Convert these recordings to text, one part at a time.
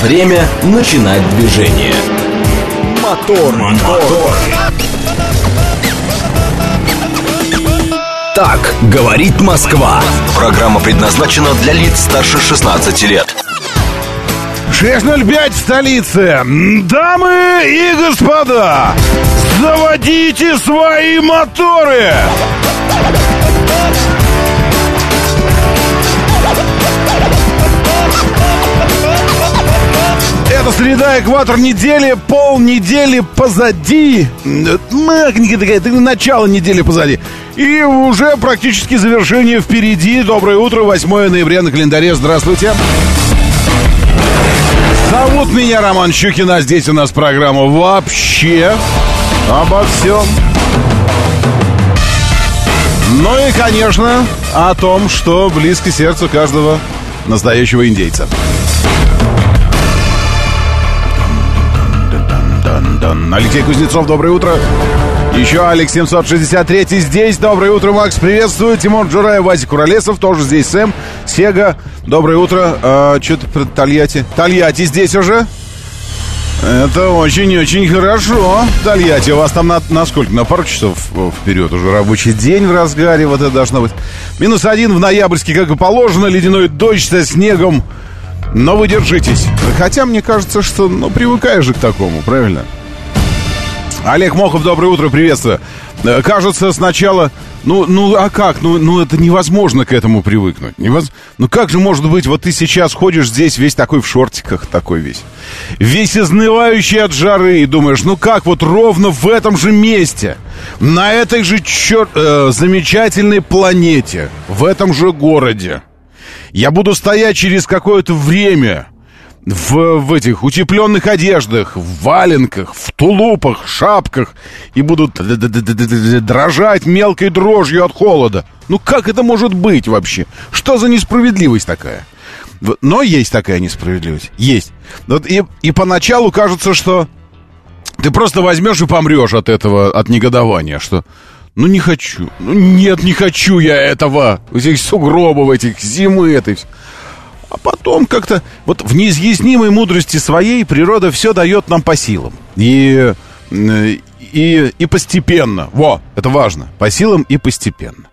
Время начинать движение. Мотор, мотор. Так говорит Москва. Программа предназначена для лиц старше 16 лет. 6.05 в столице. Дамы и господа, заводите свои моторы! Это среда, экватор недели, пол недели позади. Начало недели позади. И уже практически завершение впереди. Доброе утро, 8 ноября на календаре. Здравствуйте. Зовут меня Роман Щукин, а здесь у нас программа «Вообще обо всем». Ну и, конечно, о том, что близко сердцу каждого настоящего индейца. Алексей Кузнецов, доброе утро. Еще Алекс 763 здесь. Доброе утро, Макс. Приветствую. Тимур Джураев, Вася Куролесов. Тоже здесь Сэм. Сега. Доброе утро. А, Что-то про Тольятти. Тольятти здесь уже? Это очень-очень хорошо. Тольятти, у вас там на, на сколько? На пару часов вперед уже рабочий день в разгаре. Вот это должно быть. Минус один в ноябрьске, как и положено. Ледяной дождь со снегом. Но вы держитесь. Хотя мне кажется, что ну, привыкаешь же к такому, правильно? Олег Мохов, доброе утро, приветствую. Э, кажется, сначала... Ну, ну, а как? Ну, ну, это невозможно к этому привыкнуть. Невоз... Ну, как же может быть, вот ты сейчас ходишь здесь весь такой в шортиках, такой весь. Весь изнывающий от жары, и думаешь, ну как вот ровно в этом же месте, на этой же чер... э, замечательной планете, в этом же городе, я буду стоять через какое-то время в, в этих утепленных одеждах, в валенках, в тулупах, шапках и будут дрожать мелкой дрожью от холода. Ну как это может быть вообще? Что за несправедливость такая? Но есть такая несправедливость. Есть. Вот и, и поначалу кажется, что ты просто возьмешь и помрешь от этого, от негодования, что ну не хочу, ну нет, не хочу я этого, этих сугробов, этих зимы этой. А потом как-то вот в неизъяснимой мудрости своей природа все дает нам по силам. И, и, и постепенно. Во, это важно. По силам и постепенно.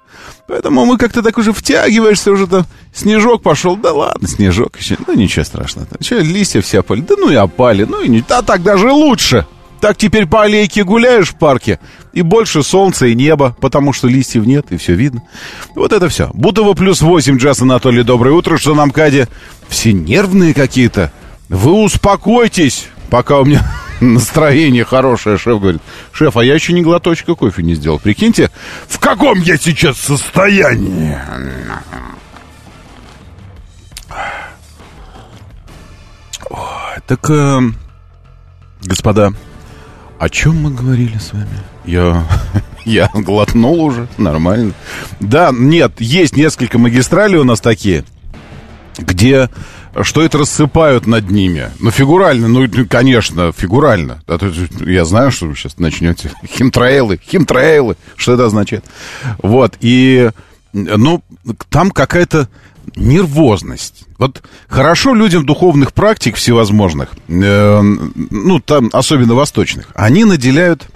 Поэтому мы как-то так уже втягиваешься, уже там снежок пошел. Да ладно, снежок еще. Ну, ничего страшного. Че, листья все опали. Да ну и опали. Ну и не... А так даже лучше. Так теперь по аллейке гуляешь в парке, и больше солнца и неба, потому что листьев нет, и все видно. Вот это все. Бутово плюс 8, Джаз Анатолий, доброе утро. Что нам, Кади? Все нервные какие-то. Вы успокойтесь, пока у меня настроение хорошее. Шеф говорит, шеф, а я еще ни глоточка кофе не сделал. Прикиньте, в каком я сейчас состоянии. Так, э, господа, о чем мы говорили с вами? Я, я глотнул уже, нормально. Да, нет, есть несколько магистралей у нас такие, где что это рассыпают над ними. Ну, фигурально, ну, конечно, фигурально. Я знаю, что вы сейчас начнете. Химтрейлы, химтрейлы, что это означает. Вот, и, ну, там какая-то нервозность. Вот хорошо людям духовных практик всевозможных, э, ну, там, особенно восточных, они наделяют,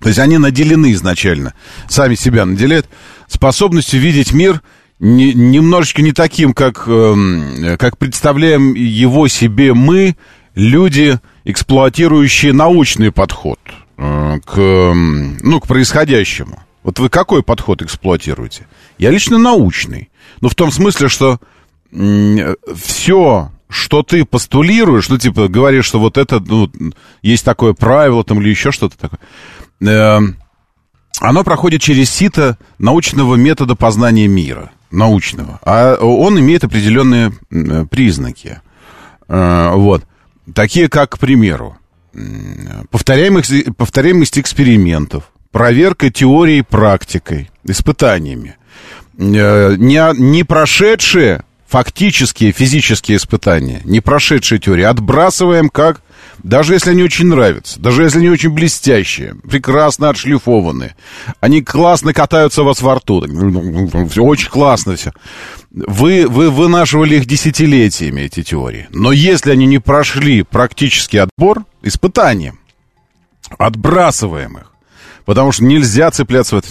то есть они наделены изначально, сами себя наделяют способностью видеть мир не, немножечко не таким, как, э, как представляем его себе мы, люди, эксплуатирующие научный подход э, к, ну, к происходящему. Вот вы какой подход эксплуатируете? Я лично научный. Ну, в том смысле, что все, что ты постулируешь, ну, типа, говоришь, что вот это, ну, есть такое правило там или еще что-то такое, э, оно проходит через сито научного метода познания мира, научного. А он имеет определенные признаки. Э, вот. Такие как, к примеру, повторяемость, повторяемость экспериментов, проверка теорией практикой, испытаниями. Э, не, не прошедшие фактические физические испытания, не прошедшие теории, отбрасываем как, даже если они очень нравятся, даже если они очень блестящие, прекрасно отшлифованные, они классно катаются у вас во рту, очень классно все. Вы, вы вынашивали их десятилетиями, эти теории. Но если они не прошли практический отбор, испытания, отбрасываем их. Потому что нельзя цепляться в это.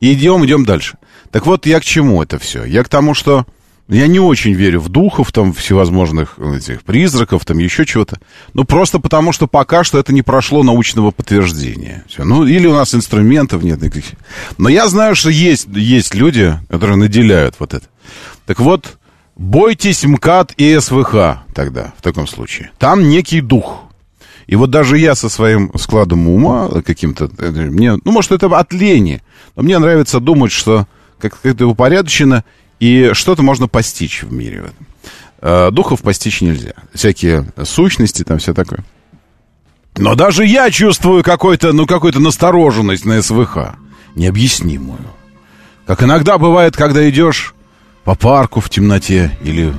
Идем, идем дальше. Так вот, я к чему это все? Я к тому, что я не очень верю в духов, там, всевозможных этих призраков, там, еще чего-то. Ну, просто потому, что пока что это не прошло научного подтверждения. Все. Ну, или у нас инструментов нет никаких. Но я знаю, что есть, есть люди, которые наделяют вот это. Так вот, бойтесь МКАД и СВХ тогда, в таком случае. Там некий дух. И вот даже я со своим складом ума каким-то, э, мне, ну, может, это от лени, но мне нравится думать, что как-то упорядочено, и что-то можно постичь в мире в этом. Э, духов постичь нельзя. Всякие сущности, там все такое. Но даже я чувствую какой-то, ну, какую-то настороженность на СВХ. Необъяснимую. Как иногда бывает, когда идешь по парку в темноте или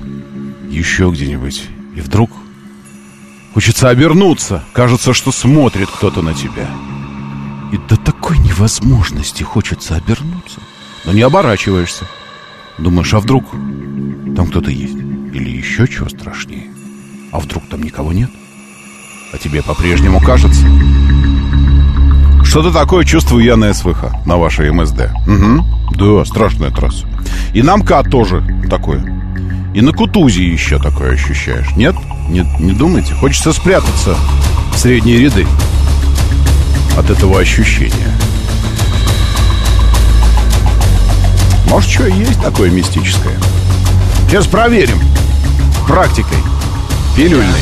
еще где-нибудь, и вдруг Хочется обернуться. Кажется, что смотрит кто-то на тебя. И до такой невозможности хочется обернуться. Но не оборачиваешься. Думаешь, а вдруг там кто-то есть? Или еще чего страшнее? А вдруг там никого нет? А тебе по-прежнему кажется? Что-то такое чувствую я на СВХ, на вашей МСД. Угу. Да, страшная трасса. И на МКАД тоже такое. И на Кутузе еще такое ощущаешь, нет? Не, не думайте? Хочется спрятаться в средние ряды от этого ощущения. Может, что есть такое мистическое? Сейчас проверим. Практикой. Пилюльной.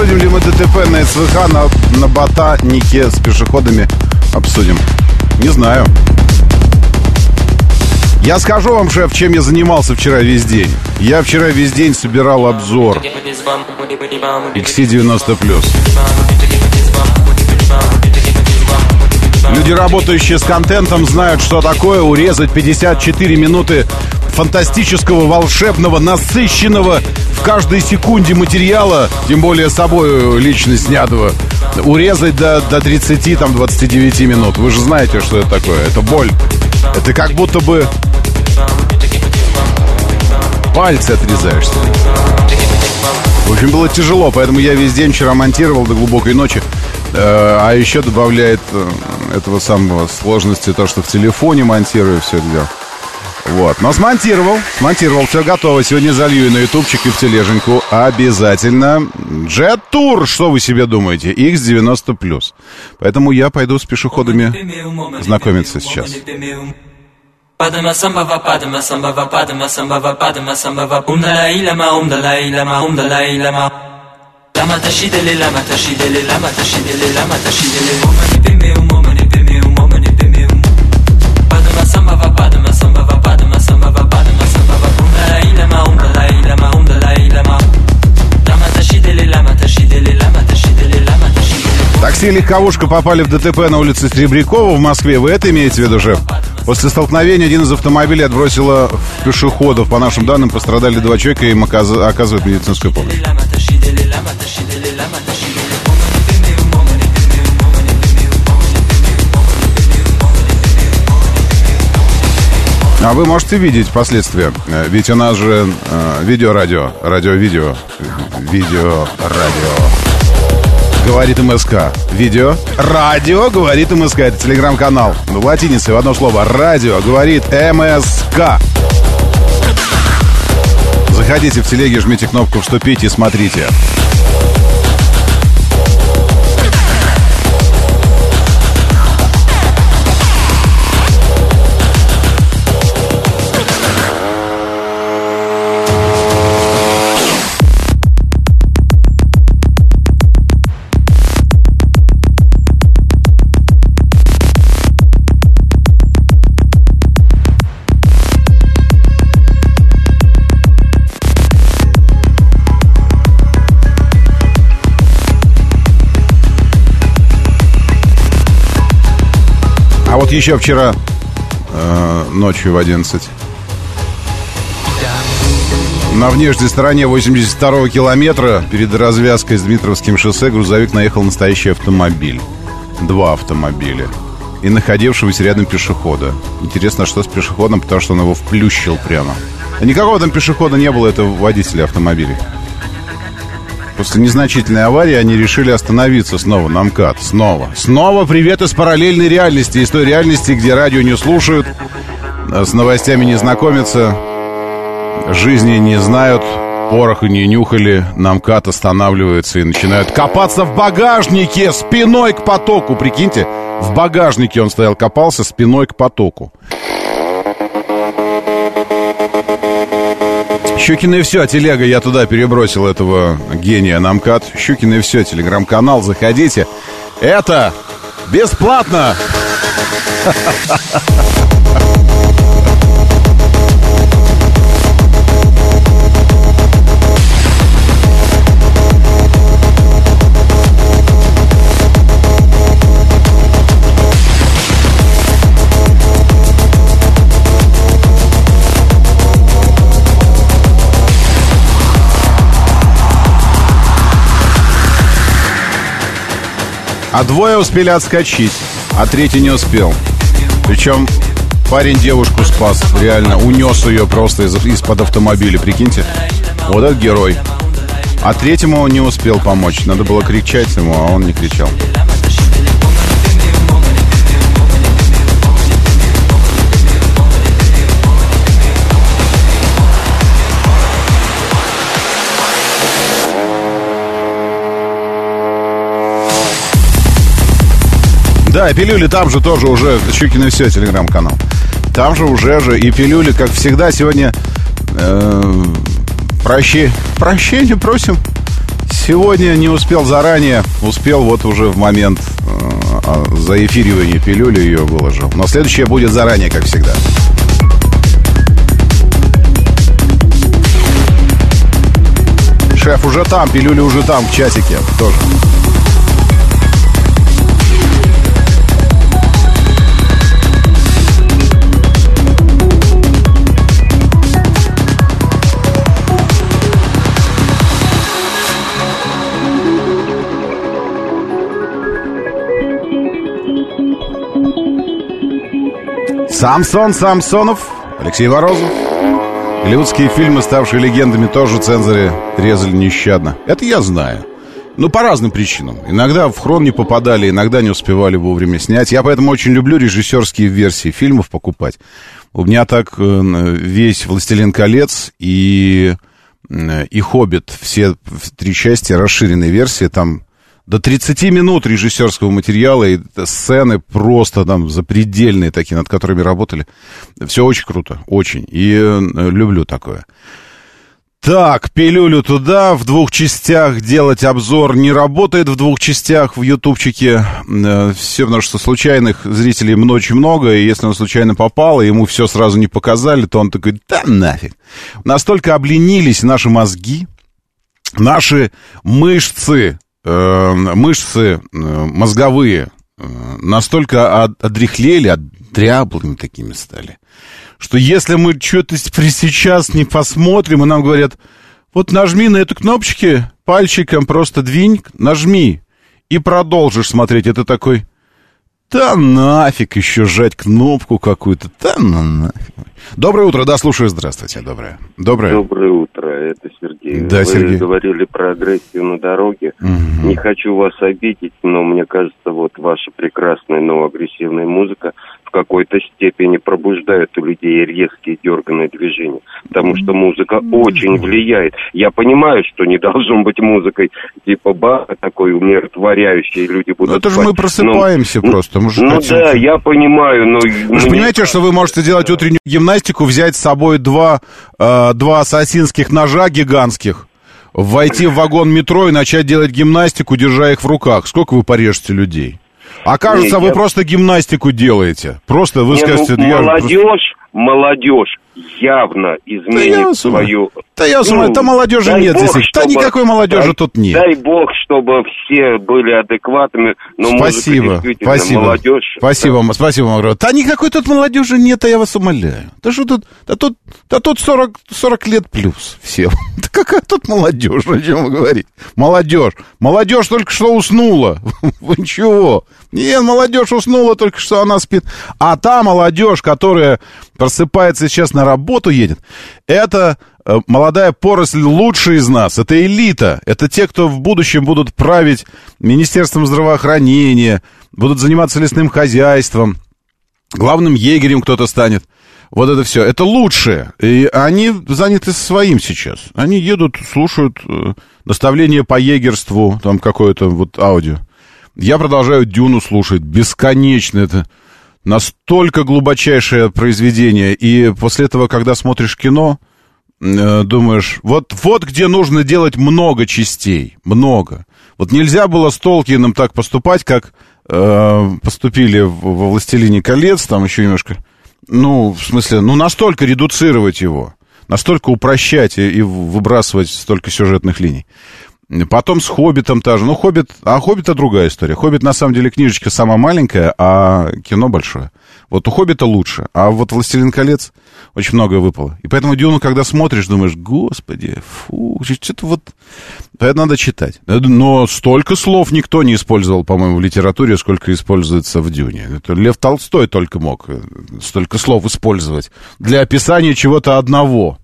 Обсудим ли мы ДТП на СВХ на, на ботанике с пешеходами? Обсудим. Не знаю. Я скажу вам, шеф, чем я занимался вчера весь день. Я вчера весь день собирал обзор XC90+. Люди, работающие с контентом, знают, что такое урезать 54 минуты фантастического, волшебного, насыщенного каждой секунде материала, тем более собой лично снятого, урезать до, до 30, там, 29 минут. Вы же знаете, что это такое. Это боль. Это как будто бы пальцы отрезаешься. В общем, было тяжело, поэтому я весь день вчера монтировал до глубокой ночи. Э, а еще добавляет э, этого самого сложности то, что в телефоне монтирую все это дело. Вот, но смонтировал, смонтировал, все готово. Сегодня залью на ютубчик, и в тележеньку обязательно. Jet Tour, что вы себе думаете? X90+. Поэтому я пойду с пешеходами знакомиться сейчас. Падма самбава, падма самбава, падма самбава, падма самбава, умдала илама, умдала илама, умдала илама. Лама ташидели, лама ташидели, лама ташидели, лама ташидели, умани пиме, умани пиме, умани пиме. Падма самбава, Такси и легковушка попали в ДТП на улице Серебрякова в Москве. Вы это имеете в виду, шеф? После столкновения один из автомобилей отбросило в пешеходов. По нашим данным, пострадали два человека, и им оказывают медицинскую помощь. А вы можете видеть последствия. Э, ведь у нас же э, видео-радио, радио-видео, видео-радио. говорит МСК. Видео. Радио говорит МСК. Это телеграм-канал. В латинице в одно слово. Радио говорит МСК. Заходите в телеги, жмите кнопку «Вступить» и смотрите. Вот еще вчера э, ночью в 11 на внешней стороне 82-го километра перед развязкой с Дмитровским шоссе грузовик наехал настоящий автомобиль. Два автомобиля. И находившегося рядом пешехода. Интересно, что с пешеходом, потому что он его вплющил прямо. Никакого там пешехода не было, это водителя автомобиля. После незначительной аварии они решили остановиться снова на МКАД. Снова. Снова привет из параллельной реальности. Из той реальности, где радио не слушают, э, с новостями не знакомятся, жизни не знают, порох не нюхали, на МКАД останавливаются и начинают копаться в багажнике спиной к потоку. Прикиньте, в багажнике он стоял, копался спиной к потоку. Щукин и все, телега, я туда перебросил этого гения на МКАД. Щукин и все, телеграм-канал, заходите. Это бесплатно! А двое успели отскочить, а третий не успел. Причем парень девушку спас, реально, унес ее просто из- из-под автомобиля, прикиньте. Вот этот герой. А третьему он не успел помочь. Надо было кричать ему, а он не кричал. Да, пилюли там же тоже уже, Щукин и все, телеграм-канал. Там же уже же и пилюли, как всегда, сегодня э, прощи, прощения просим. Сегодня не успел заранее, успел вот уже в момент э, заэфиривания пилюли ее выложил. Но следующее будет заранее, как всегда. Шеф уже там, пилюли уже там, в часике тоже. Самсон Самсонов, Алексей Морозов. Голливудские фильмы, ставшие легендами, тоже цензоры резали нещадно. Это я знаю. Ну, по разным причинам. Иногда в хрон не попадали, иногда не успевали вовремя снять. Я поэтому очень люблю режиссерские версии фильмов покупать. У меня так э, весь «Властелин колец» и, и «Хоббит», все три части, расширенные версии, там до 30 минут режиссерского материала и сцены просто там запредельные такие, над которыми работали. Все очень круто, очень. И э, люблю такое. Так, пилюлю туда, в двух частях делать обзор не работает в двух частях в ютубчике. Э, все, потому что случайных зрителей очень много, и если он случайно попал, и ему все сразу не показали, то он такой, да нафиг. Настолько обленились наши мозги, наши мышцы, э, мышцы э, мозговые э, настолько от, одрехлели, отдряблыми такими стали, что если мы что-то сейчас не посмотрим, и нам говорят, вот нажми на эту кнопочки, пальчиком просто двинь, нажми, и продолжишь смотреть. Это такой, Да нафиг еще жать кнопку какую-то. Да ну нафиг. Доброе утро, да, слушаю. Здравствуйте, доброе. Доброе. Доброе утро, это Сергей. Да, Вы Сергей. говорили про агрессию на дороге. Мгм. Не хочу вас обидеть, но мне кажется, вот ваша прекрасная, но агрессивная музыка в какой-то степени пробуждает у людей резкие дерганные движения. Потому что музыка очень влияет. Я понимаю, что не должно быть музыкой типа баха такой умиротворяющей, люди будут Ну, это же спать. мы просыпаемся Ну, просто. Мы же ну хотим- да, я понимаю, но... Вы же понимаете, что вы можете делать утреннюю гимнастику, взять с собой два, э, два ассасинских ножа гигантских, войти в вагон метро и начать делать гимнастику, держа их в руках. Сколько вы порежете людей? Окажется, Не, вы я- просто гимнастику делаете. Просто вы Не, ну, скажете... я просто- молодежь, молодежь явно изменит я ума. свою... Да я Ну, да молодежи нет бог, здесь. Да чтобы- никакой молодежи дай- тут нет. Дай бог, чтобы все были адекватными, но Спасибо, спасибо. молодежь. Спасибо, вам, спасибо, вам. Да никакой тут молодежи нет, а я вас умоляю. Да что тут, да тут, да тут 40, 40 лет плюс все. Да какая тут молодежь, о чем вы говорите? Молодежь. Молодежь только что уснула. Вы чего? Нет, молодежь уснула, только что она спит. А та молодежь, которая просыпается сейчас на работу едет, это э, молодая поросль лучшая из нас. Это элита. Это те, кто в будущем будут править Министерством здравоохранения, будут заниматься лесным хозяйством, главным егерем кто-то станет. Вот это все. Это лучшее. И они заняты своим сейчас. Они едут, слушают э, наставления по егерству, там какое-то вот аудио. Я продолжаю Дюну слушать. Бесконечно это. Настолько глубочайшее произведение. И после этого, когда смотришь кино, э, думаешь, вот, вот где нужно делать много частей. Много. Вот нельзя было с Толкиным так поступать, как э, поступили во «Властелине колец», там еще немножко, ну, в смысле, ну, настолько редуцировать его, настолько упрощать и, и выбрасывать столько сюжетных линий. Потом с «Хоббитом» та же. Ну, «Хоббит», а «Хоббита» другая история. «Хоббит», на самом деле, книжечка самая маленькая, а кино большое. Вот у «Хоббита» лучше, а вот «Властелин колец» очень многое выпало. И поэтому «Дюну», когда смотришь, думаешь, господи, фу, что-то вот... Это надо читать. Но столько слов никто не использовал, по-моему, в литературе, сколько используется в «Дюне». Это Лев Толстой только мог э, столько слов использовать для описания чего-то одного.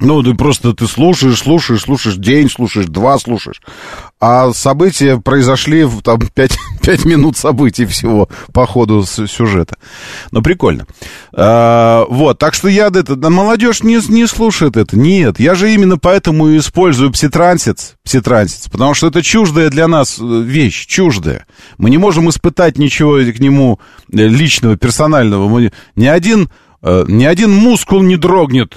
Ну, ты просто ты слушаешь, слушаешь, слушаешь, день слушаешь, два слушаешь. А события произошли в там пять, пять минут событий всего по ходу сюжета. Ну, прикольно. А, вот, так что я это, да, молодежь не, не слушает это. Нет, я же именно поэтому и использую пситрансец, пситрансец, потому что это чуждая для нас э, вещь, чуждая. Мы не можем испытать ничего к нему э, личного, персонального. Мы, ни один, э, ни один мускул не дрогнет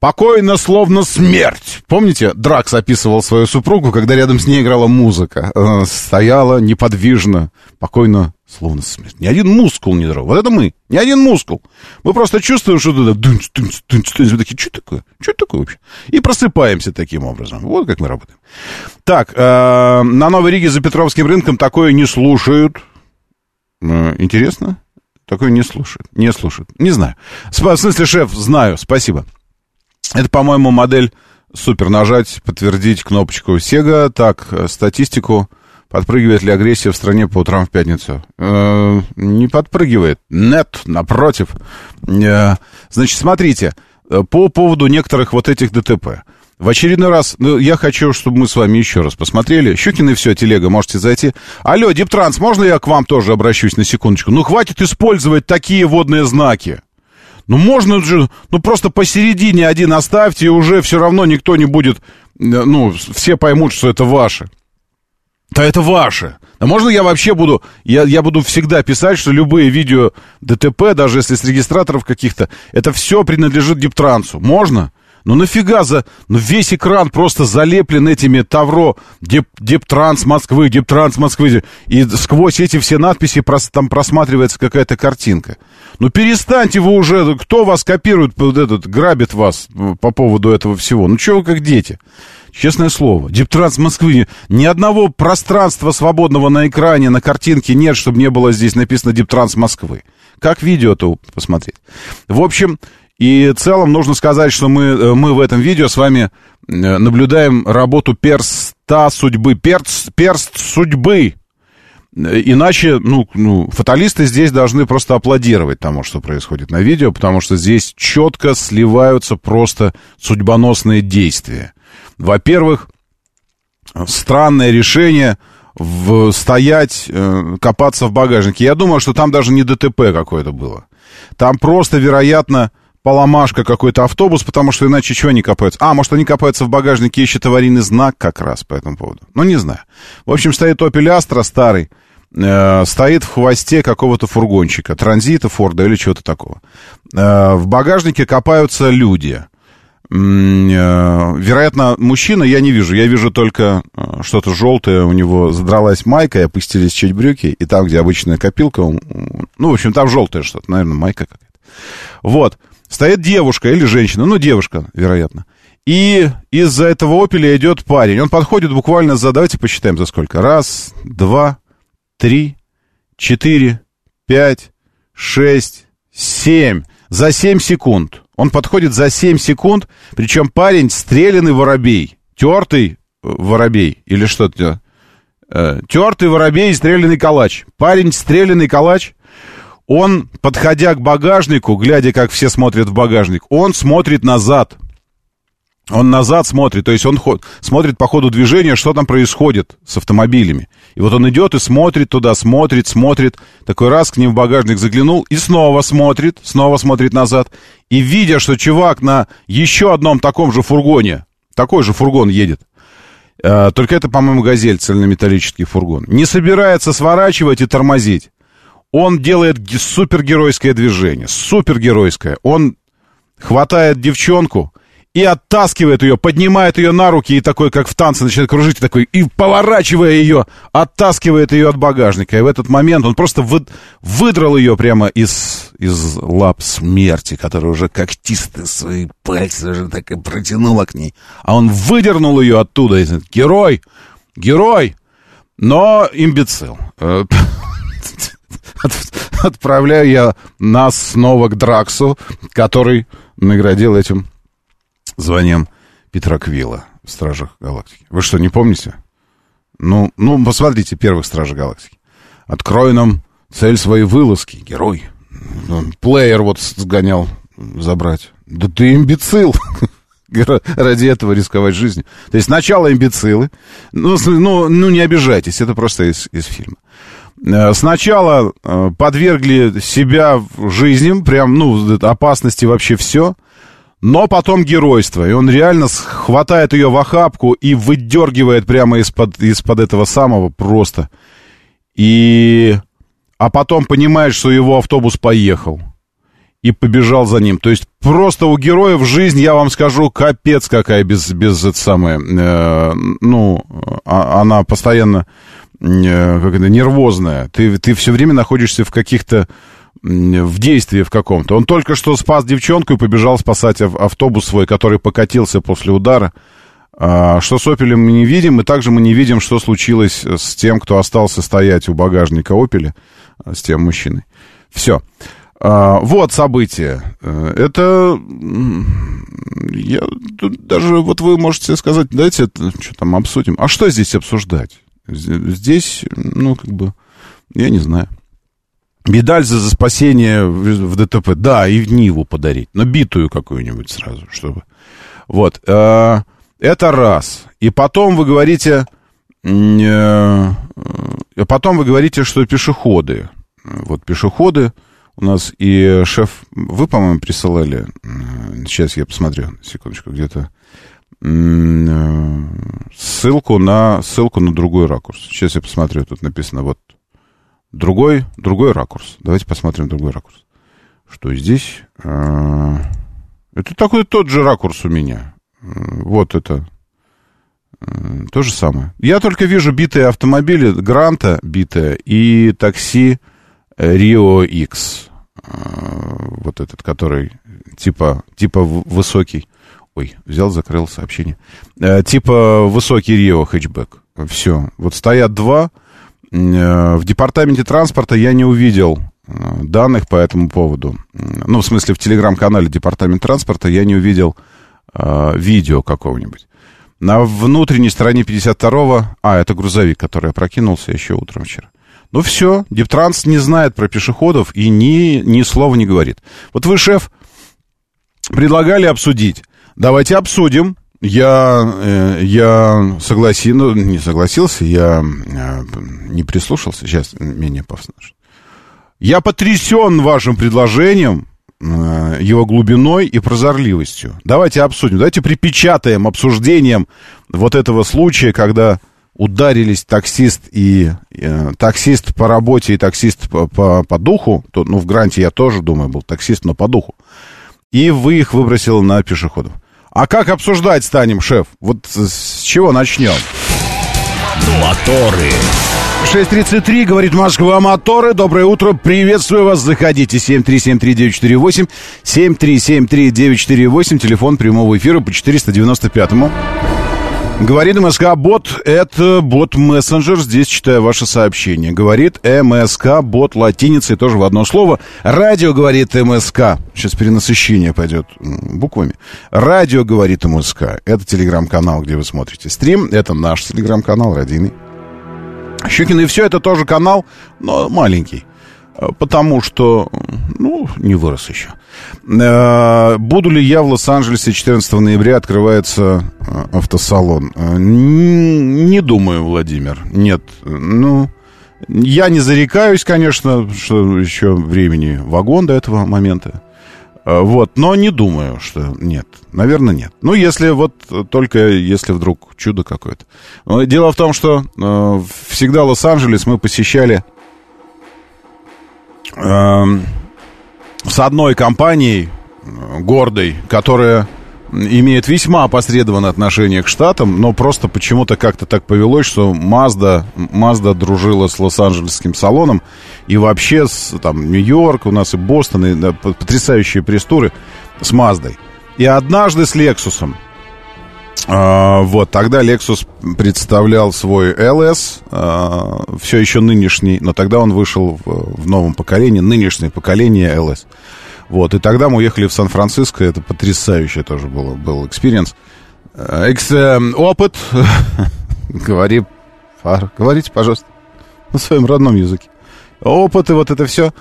Покойно, словно смерть. Помните, Дракс описывал свою супругу, когда рядом с ней играла музыка. Она стояла неподвижно, покойно, словно смерть. Ни один мускул не дрогнул. Вот это мы. Ни один мускул. Мы просто чувствуем, что туда дынц, дынц, дынц, дынц. Мы такие, что такое? Что такое вообще? И просыпаемся таким образом. Вот как мы работаем. Так, э, на Новой Риге за Петровским рынком такое не слушают. Э, Интересно? Такое не слушают. Не слушают. Не знаю. В смысле, шеф, знаю. Спасибо. Это, по-моему, модель супер. Нажать, подтвердить кнопочку Sega. Так, э, статистику. Подпрыгивает ли агрессия в стране по утрам в пятницу? Э, не подпрыгивает. Нет, напротив. Э, значит, смотрите. э, По поводу некоторых вот этих ДТП. В очередной раз, ну, я хочу, чтобы мы с вами еще раз посмотрели. Щукин и все, телега, можете зайти. Алло, Диптранс, можно я к вам тоже обращусь на секундочку? Ну, хватит использовать такие водные знаки. Ну, можно же, ну, просто посередине один оставьте, и уже все равно никто не будет, э, ну, все поймут, что это ваше. Да это ваше. А можно я вообще буду, я, я буду всегда писать, что любые видео ДТП, даже если с регистраторов каких-то, это все принадлежит Дептрансу. Можно? Ну нафига за... Ну весь экран просто залеплен этими Тавро, Деп, Дептранс Москвы, Дептранс Москвы. И сквозь эти все надписи прос, там просматривается какая-то картинка. Ну перестаньте вы уже, кто вас копирует, вот этот, грабит вас э, по поводу этого всего. Ну что вы как дети? Честное слово, Дептранс Москвы, ни одного пространства свободного на экране, на картинке нет, чтобы не было здесь написано Дептранс Москвы. Как видео-то посмотреть? В общем, и в целом нужно сказать, что мы, э, мы в этом видео с вами э, наблюдаем работу перста судьбы, перст, перст судьбы. Иначе, ну, ну, фаталисты здесь должны просто аплодировать тому, что происходит на видео, потому что здесь четко сливаются просто судьбоносные действия. Во-первых, странное решение в, стоять, э, копаться в багажнике. Я думаю, что там даже не ДТП какое-то было. Там просто, вероятно, поломашка какой-то автобус, потому что иначе чего они копаются? А, может, они копаются в багажнике, ищут аварийный знак как раз по этому поводу. Ну, не знаю. В общем, стоит Opel Astra старый, э, стоит в хвосте какого-то фургончика, транзита, Форда или чего-то такого. Э, в багажнике копаются люди. Э, вероятно, мужчина я не вижу. Я вижу только что-то желтое. У него задралась майка и опустились чуть брюки. И там, где обычная копилка, ну, в общем, там желтое что-то. Наверное, майка какая-то. Вот. Стоит девушка или женщина, ну, девушка, вероятно. И из-за этого опеля идет парень. Он подходит буквально за, давайте посчитаем за сколько. Раз, два, три, четыре, пять, шесть, семь. За семь секунд. Он подходит за семь секунд, причем парень стрелянный воробей. Тертый э, воробей или что-то. Э, тертый воробей и стрелянный калач. Парень стрелянный калач он, подходя к багажнику, глядя, как все смотрят в багажник, он смотрит назад. Он назад смотрит, то есть он ход, смотрит по ходу движения, что там происходит с автомобилями. И вот он идет и смотрит туда, смотрит, смотрит. Такой раз к ним в багажник заглянул и снова смотрит, снова смотрит назад. И видя, что чувак на еще одном таком же фургоне, такой же фургон едет, э, только это, по-моему, газель, цельнометаллический фургон, не собирается сворачивать и тормозить он делает супергеройское движение, супергеройское. Он хватает девчонку и оттаскивает ее, поднимает ее на руки и такой, как в танце, начинает кружить, такой, и поворачивая ее, оттаскивает ее от багажника. И в этот момент он просто вы, выдрал ее прямо из, из лап смерти, которая уже когтистые свои пальцы уже так и протянула к ней. А он выдернул ее оттуда. И, герой! Герой! Но имбецил. Отправляю я нас снова к Драксу, который наградил этим званием Петра Квилла в Стражах Галактики. Вы что, не помните? Ну, ну, посмотрите первых Стражей Галактики. Открой нам цель своей вылазки, герой. Плеер вот сгонял забрать. Да ты имбецил! Ради этого рисковать жизнью. То есть сначала имбецилы. Ну, ну, ну не обижайтесь, это просто из, из фильма. Э, сначала э, подвергли себя жизням, прям, ну, опасности вообще все, но потом геройство. И он реально хватает ее в охапку и выдергивает прямо из-под из под этого самого просто. И... А потом понимает, что его автобус поехал. И побежал за ним. То есть просто у героев жизнь, я вам скажу, капец какая без, без это самое. Э, ну, а, она постоянно как это, нервозная. Ты, ты все время находишься в каких-то в действии в каком-то. Он только что спас девчонку и побежал спасать автобус свой, который покатился после удара. А, что с Опелем мы не видим, и также мы не видим, что случилось с тем, кто остался стоять у багажника Опеля, а, с тем мужчиной. Все. А, вот событие. Э, это... Я, даже вот вы можете сказать, давайте это, что там обсудим. А что здесь обсуждать? Здесь, ну, как бы, я не знаю. Медаль за, за спасение в, в ДТП. Да, и в Ниву подарить. Но битую какую-нибудь сразу, чтобы... Вот. Э, это раз. И потом вы говорите... Э, э, потом вы говорите, что пешеходы. Вот пешеходы у нас и шеф... Вы, по-моему, присылали... Сейчас я посмотрю, секундочку, где-то... Э, ссылку на, ссылку на другой ракурс. Сейчас я посмотрю, тут написано вот другой, другой ракурс. Давайте посмотрим другой ракурс. Что здесь? Э, это такой тот же ракурс у меня. Э, вот это. То же самое. Я только вижу битые автомобили Гранта битые и такси Rio X. Вот этот, который типа, типа высокий. Ой, взял, закрыл сообщение. Э, типа высокий Рио хэтчбэк. Все. Вот стоят два. Э, в департаменте транспорта я не увидел э, данных по этому поводу. Ну, в смысле, в телеграм-канале департамент транспорта я не увидел э, видео какого-нибудь. На внутренней стороне 52-го... А, это грузовик, который опрокинулся еще утром вчера. Ну все, Дептранс не знает про пешеходов и ни, ни слова не говорит. Вот вы, шеф, предлагали обсудить. Давайте обсудим. Я, э, я согласен, ну, не согласился, я э, не прислушался. Сейчас менее пафосно. Я потрясен вашим предложением, э, его глубиной и прозорливостью. Давайте обсудим, давайте припечатаем обсуждением вот этого случая, когда ударились таксист и э, таксист по работе и таксист по, по, по духу. То, ну, в Гранте я тоже, думаю, был таксист, но по духу. И вы их выбросил на пешеходов. А как обсуждать станем, шеф? Вот с чего начнем? Моторы. 6.33, говорит Москва, моторы. Доброе утро, приветствую вас. Заходите, 7373948, 7373948, телефон прямого эфира по 495-му. Говорит МСК бот, это бот мессенджер, здесь читаю ваше сообщение. Говорит МСК бот латиницей тоже в одно слово. Радио говорит МСК. Сейчас перенасыщение пойдет буквами. Радио говорит МСК. Это телеграм-канал, где вы смотрите стрим. Это наш телеграм-канал, родийный. Щукин и все, это тоже канал, но маленький. Потому что, ну, не вырос еще. Э, буду ли я в Лос-Анджелесе 14 ноября открывается э, автосалон? Э, не думаю, Владимир. Нет. Ну, я не зарекаюсь, конечно, что еще времени вагон до этого момента. Вот, но не думаю, что нет. Наверное, нет. Ну, если вот только если вдруг чудо какое-то. Дело в том, что э, всегда Лос-Анджелес мы посещали э, с одной компанией э, гордой, которая имеет весьма опосредованное отношение к Штатам, но просто почему-то как-то так повелось, что Mazda, Mazda дружила с Лос-Анджелесским салоном, и вообще с, там Нью-Йорк у нас и Бостон, и да, потрясающие престуры с Маздой. И однажды с Лексусом. А, вот, тогда Lexus представлял свой LS, а, все еще нынешний, но тогда он вышел в, в новом поколении, нынешнее поколение LS. Вот, и тогда мы уехали в Сан-Франциско, это потрясающее тоже было, был experience. Экс, э, опыт, говори, говорите, пожалуйста, на своем родном языке. Опыт и вот это все.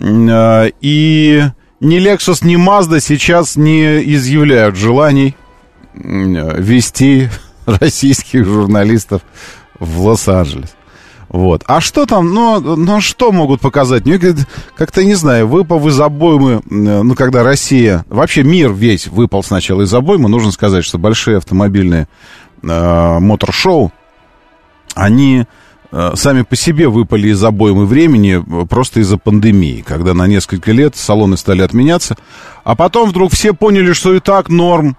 А, и ни Lexus, ни Mazda сейчас не изъявляют желаний вести российских журналистов в Лос-Анджелес. Вот. А что там, ну, ну что могут показать? Мне как-то, не знаю, выпал из обоймы, ну, когда Россия, вообще мир весь выпал сначала из обоймы, нужно сказать, что большие автомобильные э, мотор-шоу, они э, сами по себе выпали из обоймы времени просто из-за пандемии, когда на несколько лет салоны стали отменяться, а потом вдруг все поняли, что и так норм,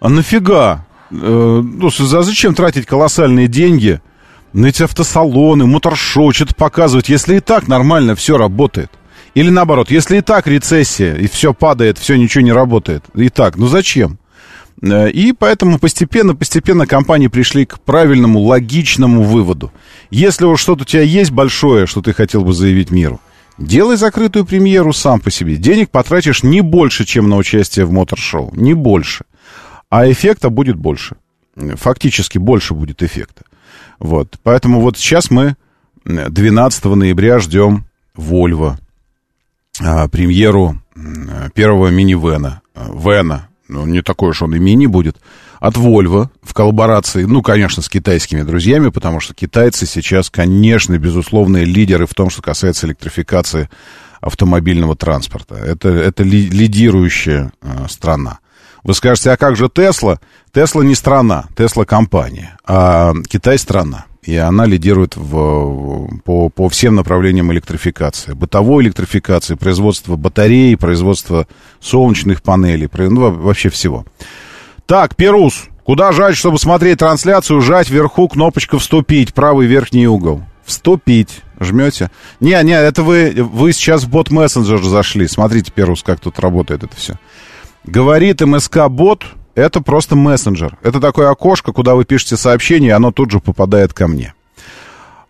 а нафига? Э, ну, зачем тратить колоссальные деньги на эти автосалоны, моторшоу, что-то показывать, если и так нормально все работает? Или наоборот, если и так рецессия, и все падает, все ничего не работает. И так, ну зачем? Э, и поэтому постепенно-постепенно компании пришли к правильному, логичному выводу. Если уж что-то у тебя есть большое, что ты хотел бы заявить миру, делай закрытую премьеру сам по себе. Денег потратишь не больше, чем на участие в мотор-шоу. Не больше а эффекта будет больше. Фактически больше будет эффекта. Вот. Поэтому вот сейчас мы 12 ноября ждем Volvo, а, премьеру первого мини-вена. Вена, ну, не такой уж он и мини будет, от Volvo в коллаборации, ну, конечно, с китайскими друзьями, потому что китайцы сейчас, конечно, безусловные лидеры в том, что касается электрификации автомобильного транспорта. Это, это ли, лидирующая э, страна. Вы скажете, а как же Тесла? Тесла не страна, Тесла компания, а Китай страна. И она лидирует в, по, по всем направлениям электрификации. Бытовой электрификации, производство батарей, производство солнечных панелей, ну, вообще всего. Так, Перус, куда жать, чтобы смотреть трансляцию? Жать вверху кнопочка «Вступить», правый верхний угол. «Вступить». Жмете. Не, не, это вы, вы сейчас в бот мессенджер зашли. Смотрите, Перус, как тут работает это все. Говорит МСК-бот, это просто мессенджер. Это такое окошко, куда вы пишете сообщение, и оно тут же попадает ко мне.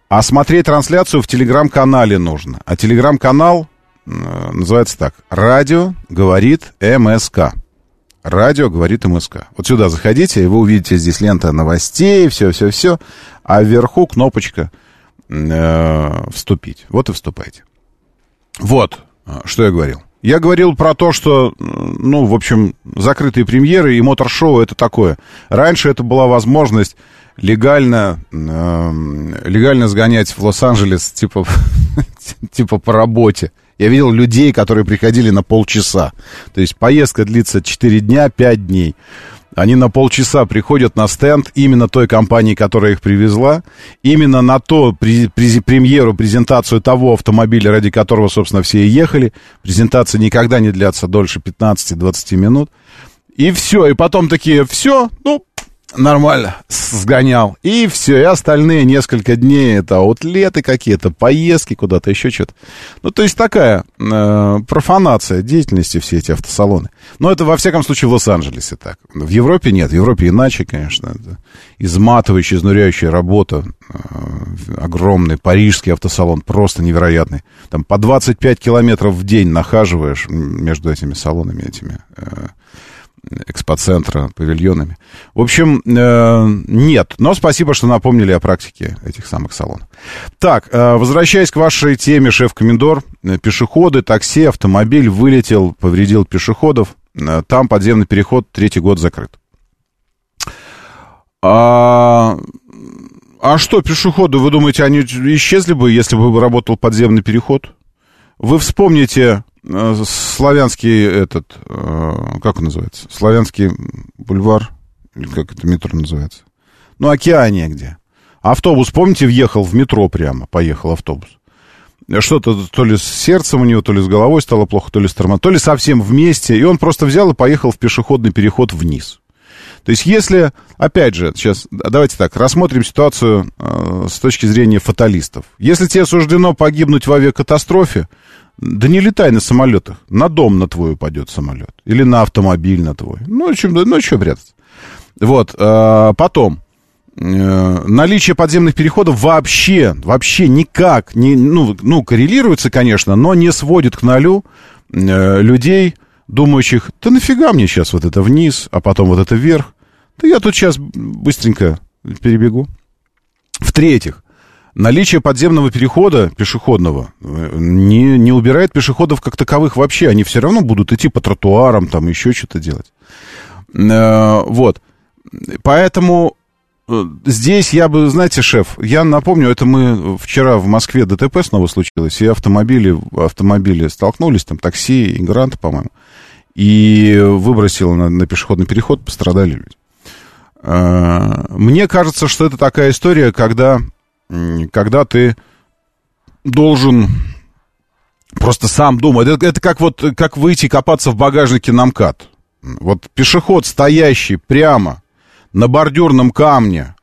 А смотреть трансляцию в телеграм-канале нужно. А телеграм-канал э, называется так. Радио говорит МСК. Радио говорит МСК. Вот сюда заходите, и вы увидите здесь лента новостей, все-все-все. А вверху кнопочка э, вступить. Вот и вступайте. Вот, э, что я говорил. Я говорил про то, что, ну, в общем, закрытые премьеры и мотор-шоу это такое. Раньше это была возможность легально, э, легально сгонять в Лос-Анджелес, типа, типа по работе. Я видел людей, которые приходили на полчаса. То есть поездка длится 4 дня, 5 дней. Они на полчаса приходят на стенд именно той компании, которая их привезла, именно на то премьеру, презентацию того автомобиля, ради которого, собственно, все и ехали. Презентация никогда не длятся дольше 15-20 минут. И все, и потом такие, все, ну, нормально сгонял. И все, и остальные несколько дней это аутлеты какие-то, поездки куда-то, еще что-то. Ну, то есть такая э, профанация деятельности все эти автосалоны. Но это, во всяком случае, в Лос-Анджелесе так. В Европе нет, в Европе иначе, конечно. Это изматывающая, изнуряющая работа. Э, огромный парижский автосалон, просто невероятный. Там по 25 километров в день нахаживаешь между этими салонами, этими... Э, экспоцентра, павильонами. В общем, э, нет. Но спасибо, что напомнили о практике этих самых салонов. Так, э, возвращаясь к вашей теме, шеф-комендор, э, пешеходы, такси, автомобиль вылетел, повредил пешеходов. Э, там подземный переход третий год закрыт. А, а что, пешеходы, вы думаете, они исчезли бы, если бы работал подземный переход? Вы вспомните славянский этот, э, как он называется? Славянский бульвар, или как это метро называется? Ну, Океания где? Автобус, помните, въехал в метро прямо, поехал автобус. Что-то то ли с сердцем у него, то ли с головой стало плохо, то ли с тормозом, то ли совсем вместе, и он просто взял и поехал в пешеходный переход вниз. То есть, если, опять же, сейчас давайте так, рассмотрим ситуацию э, с точки зрения фаталистов. Если тебе суждено погибнуть в авиакатастрофе, да не летай на самолетах. На дом на твой упадет самолет. Или на автомобиль на твой. Ну, чем, ну что прятаться. Вот, э, потом. Э, наличие подземных переходов вообще, вообще никак, не, ну, ну, коррелируется, конечно, но не сводит к нулю э, людей, думающих, да нафига мне сейчас вот это вниз, а потом вот это вверх. Да я тут сейчас быстренько перебегу. В-третьих, наличие подземного перехода пешеходного э, не, не убирает пешеходов как таковых вообще. Они все равно будут идти по тротуарам, там еще что-то делать. Э, вот. Поэтому здесь я бы, знаете, шеф, я напомню, это мы вчера в Москве ДТП снова случилось, и автомобили, автомобили столкнулись, там такси и грант, по-моему, и выбросило на, на пешеходный переход, пострадали люди. Мне кажется, что это такая история, когда когда ты должен просто сам думать. Это, это как вот как выйти копаться в багажнике на МКАД. Вот пешеход, стоящий прямо на бордюрном камне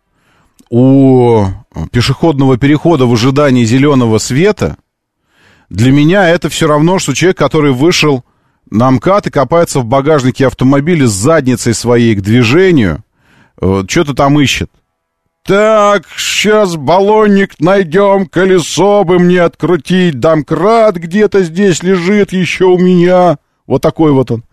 у пешеходного перехода в ожидании зеленого света, для меня это все равно, что человек, который вышел на МКАД и копается в багажнике автомобиля с задницей своей к движению, э, что-то там ищет. Так, сейчас баллонник найдем, колесо бы мне открутить, домкрат где-то здесь лежит еще у меня. Вот такой вот он.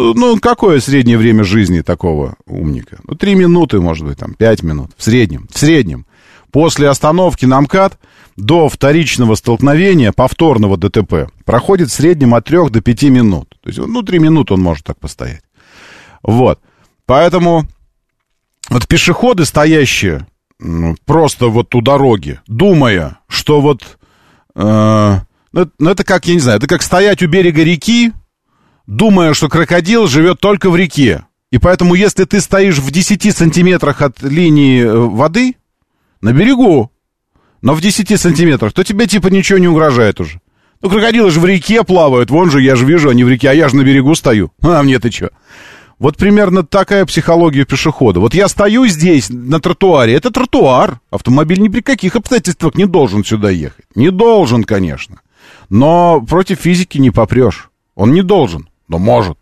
Ну, какое среднее время жизни такого умника? Ну, три минуты, может быть, там, пять минут. В среднем. В среднем. После остановки на МКАД до вторичного столкновения, повторного ДТП, проходит в среднем от трех до пяти минут. То есть, ну, три минуты он может так постоять. Вот. Поэтому вот пешеходы, стоящие ну, просто вот у дороги, думая, что вот... Э, ну, ну, это как, я не знаю, это как стоять у берега реки, думая, что крокодил живет только в реке. И поэтому, если ты стоишь в 10 сантиметрах от линии э, воды, на берегу, но в 10 сантиметрах, то тебе типа ничего не угрожает уже. Ну, крокодилы же в реке плавают, вон же, я же вижу, они в реке, а я же на берегу стою. А мне ты что? Вот примерно такая психология пешехода. Вот я стою здесь, на тротуаре, это тротуар. Автомобиль ни при каких обстоятельствах не должен сюда ехать. Не должен, конечно. Но против физики не попрешь. Он не должен, но может.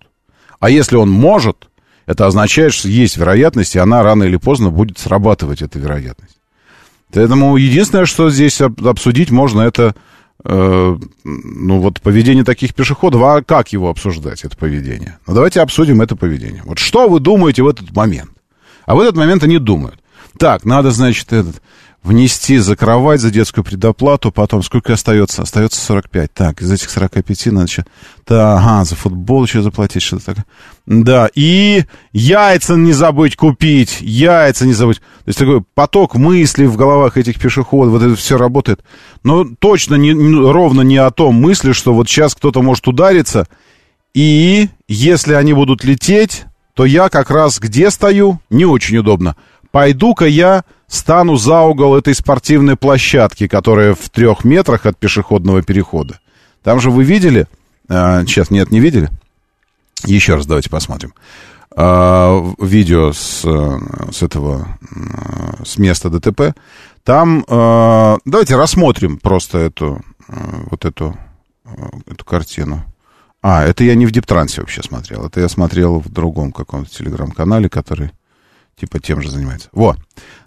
А если он может, это означает, что есть вероятность, и она рано или поздно будет срабатывать, эта вероятность. Поэтому единственное, что здесь обсудить можно, это Э, ну вот поведение таких пешеходов, а как его обсуждать, это поведение? Ну давайте обсудим это поведение. Вот что вы думаете в этот момент? А в этот момент они думают. Так, надо, значит, этот, внести за кровать, за детскую предоплату, потом сколько остается? Остается 45. Так, из этих 45 надо еще... Да, ага, за футбол еще заплатить, что-то такое. Да, и яйца не забыть купить, яйца не забыть. То есть такой поток мыслей в головах этих пешеходов, вот это все работает. Но точно не, ровно не о том мысли, что вот сейчас кто-то может удариться, и если они будут лететь, то я как раз где стою, не очень удобно. Пойду-ка я стану за угол этой спортивной площадки, которая в трех метрах от пешеходного перехода. Там же вы видели? А, сейчас, нет, не видели? Еще раз давайте посмотрим. А, видео с, с этого, с места ДТП. Там, а, давайте рассмотрим просто эту, а, вот эту, а, эту картину. А, это я не в Диптрансе вообще смотрел. Это я смотрел в другом каком-то телеграм-канале, который типа тем же занимается. Вот.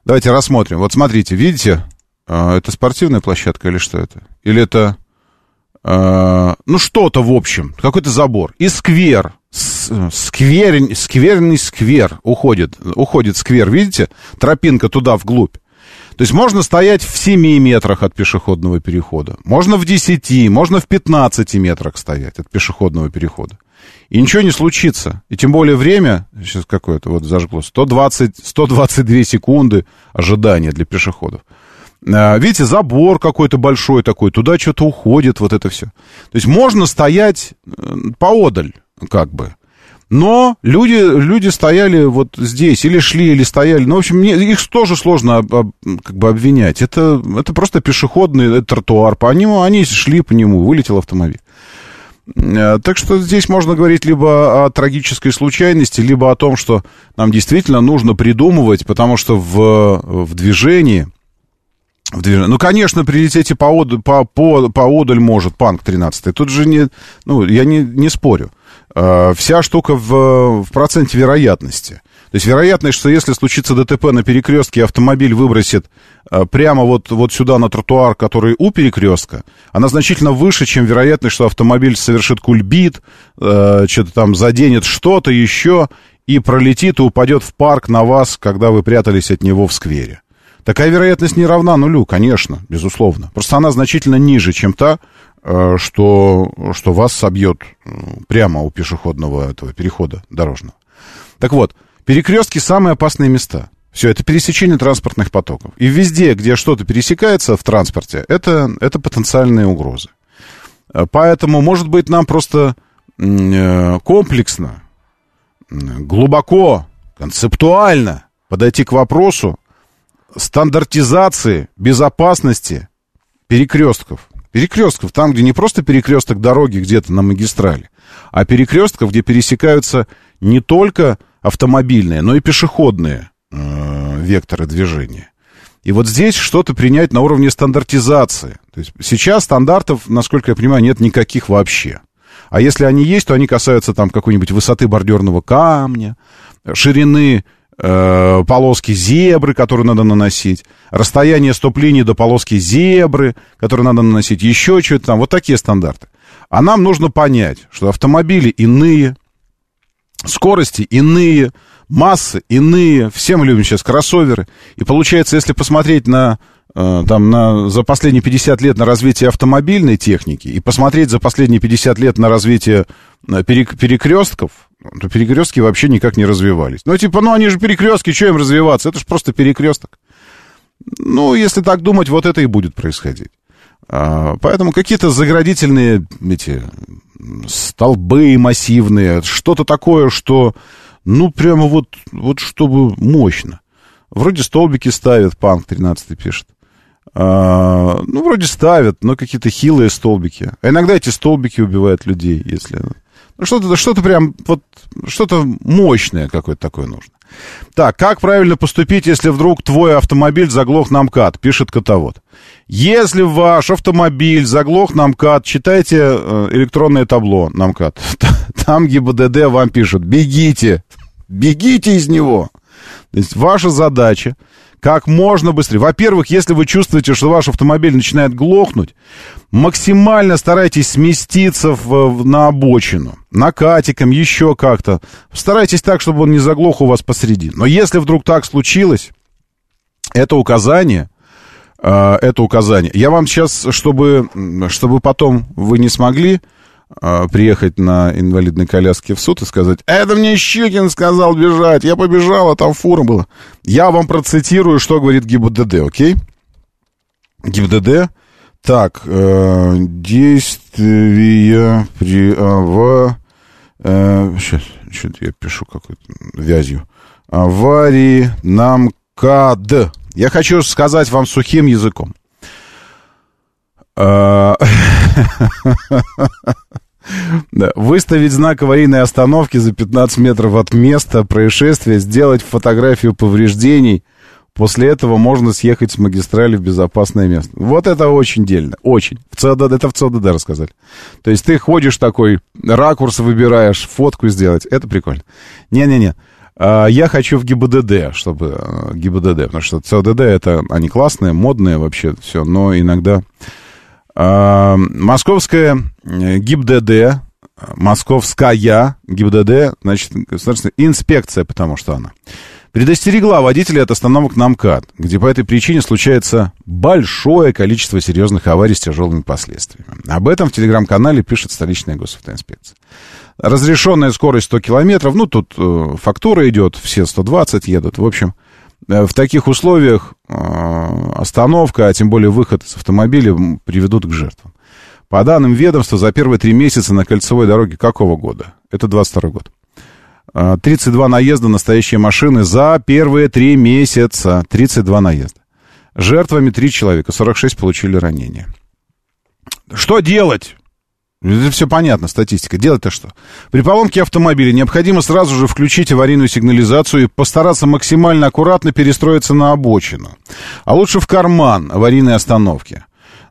Давайте рассмотрим. Вот смотрите, видите, э, это спортивная площадка или что это? Или это, э, ну, что-то, в общем, какой-то забор. И сквер, сквер, скверный сквер уходит, уходит сквер, видите? Тропинка туда, вглубь. То есть можно стоять в 7 метрах от пешеходного перехода. Можно в 10, можно в 15 метрах стоять от пешеходного перехода и ничего не случится. И тем более время, сейчас какое-то вот зажгло, 120, 122 секунды ожидания для пешеходов. А, видите, забор какой-то большой такой, туда что-то уходит, вот это все. То есть можно стоять э, поодаль, как бы. Но люди, люди стояли вот здесь, или шли, или стояли. Ну, в общем, мне, их тоже сложно об, об, как бы обвинять. Это, это просто пешеходный это тротуар. По нему, они шли по нему, вылетел автомобиль. Э, так что здесь можно говорить либо о трагической случайности, либо о том, что нам действительно нужно придумывать, потому что в, в движении... В движении. Ну, конечно, прилететь и поодаль, по, по, поодаль может Панк 13. Тут же не... Ну, я не, не спорю. Э, вся штука в, в проценте вероятности. То есть вероятность, что если случится ДТП на перекрестке, автомобиль выбросит э, прямо вот, вот сюда на тротуар, который у перекрестка, она значительно выше, чем вероятность, что автомобиль совершит кульбит, э, что-то там заденет что-то еще и пролетит и упадет в парк на вас, когда вы прятались от него в сквере. Такая вероятность не равна нулю, конечно, безусловно. Просто она значительно ниже, чем та, э, что, что вас собьет прямо у пешеходного этого перехода дорожного. Так вот, Перекрестки самые опасные места. Все, это пересечение транспортных потоков. И везде, где что-то пересекается в транспорте, это, это потенциальные угрозы. Э, поэтому, может быть, нам просто э, комплексно, глубоко, концептуально подойти к вопросу стандартизации безопасности перекрестков. Перекрестков, там, где не просто перекресток дороги где-то на магистрали, а перекрестков, где пересекаются не только автомобильные, но и пешеходные э, векторы движения. И вот здесь что-то принять на уровне стандартизации. То есть сейчас стандартов, насколько я понимаю, нет никаких вообще. А если они есть, то они касаются там какой-нибудь высоты бордюрного камня, ширины э, полоски зебры, которую надо наносить, расстояние стоп-линии до полоски зебры, которую надо наносить, еще что-то там. Вот такие стандарты. А нам нужно понять, что автомобили иные, скорости иные, массы иные. Все мы любим сейчас кроссоверы. И получается, если посмотреть на э, там на, за последние 50 лет на развитие автомобильной техники и посмотреть за последние 50 лет на развитие э, перекрестков, то перекрестки вообще никак не развивались. Ну, типа, ну, они же перекрестки, что им развиваться? Это же просто перекресток. Ну, если так думать, вот это и будет происходить. А, поэтому какие-то заградительные эти столбы массивные, что-то такое, что, ну, прямо вот, вот чтобы мощно. Вроде столбики ставят, Панк 13 пишет. А, ну, вроде ставят, но какие-то хилые столбики. А иногда эти столбики убивают людей, если... Что-то, что-то прям, вот, что-то мощное какое-то такое нужно. Так, как правильно поступить, если вдруг твой автомобиль заглох на МКАД, пишет котовод. Если ваш автомобиль заглох на МКАД, читайте э, электронное табло на МКАД. Там ГИБДД вам пишут, бегите, бегите из него. То есть ваша задача как можно быстрее. Во-первых, если вы чувствуете, что ваш автомобиль начинает глохнуть, максимально старайтесь сместиться в, в, на обочину, накатиком, еще как-то. Старайтесь так, чтобы он не заглох у вас посреди. Но если вдруг так случилось, это указание э, это указание. Я вам сейчас, чтобы, чтобы потом вы не смогли приехать на инвалидной коляске в суд и сказать, это мне Щекин сказал бежать, я побежал, а там фура была. Я вам процитирую, что говорит ГИБДД, окей? ГИБДД, так, э, действия при... А, в... Э, сейчас, что-то я пишу какой-то вязью. Аварии нам КАД. Я хочу сказать вам сухим языком. А, Выставить знак аварийной остановки за 15 метров от места происшествия, сделать фотографию повреждений. После этого можно съехать с магистрали в безопасное место. Вот это очень дельно, очень. В ЦОДД, это в ЦОДД рассказали. То есть ты ходишь такой, ракурс выбираешь, фотку сделать. Это прикольно. Не-не-не. А, я хочу в ГИБДД, чтобы а, ГИБДД, потому что ЦОДД это они классные, модные вообще все, но иногда московская э, ГИБДД, московская ГИБДД, значит, государственная инспекция, потому что она предостерегла водителей от остановок на МКАД, где по этой причине случается большое количество серьезных аварий с тяжелыми последствиями. Об этом в телеграм-канале пишет столичная госавтоинспекция. Разрешенная скорость 100 километров, ну, тут э, фактура идет, все 120 едут. В общем, э, в таких условиях э, остановка, а тем более выход из автомобиля приведут к жертвам. По данным ведомства, за первые три месяца на кольцевой дороге какого года? Это 22 год. 32 наезда настоящие машины за первые три месяца. 32 наезда. Жертвами три человека, 46 получили ранения. Что делать? Это все понятно, статистика. Делать-то что? При поломке автомобиля необходимо сразу же включить аварийную сигнализацию и постараться максимально аккуратно перестроиться на обочину. А лучше в карман аварийной остановки.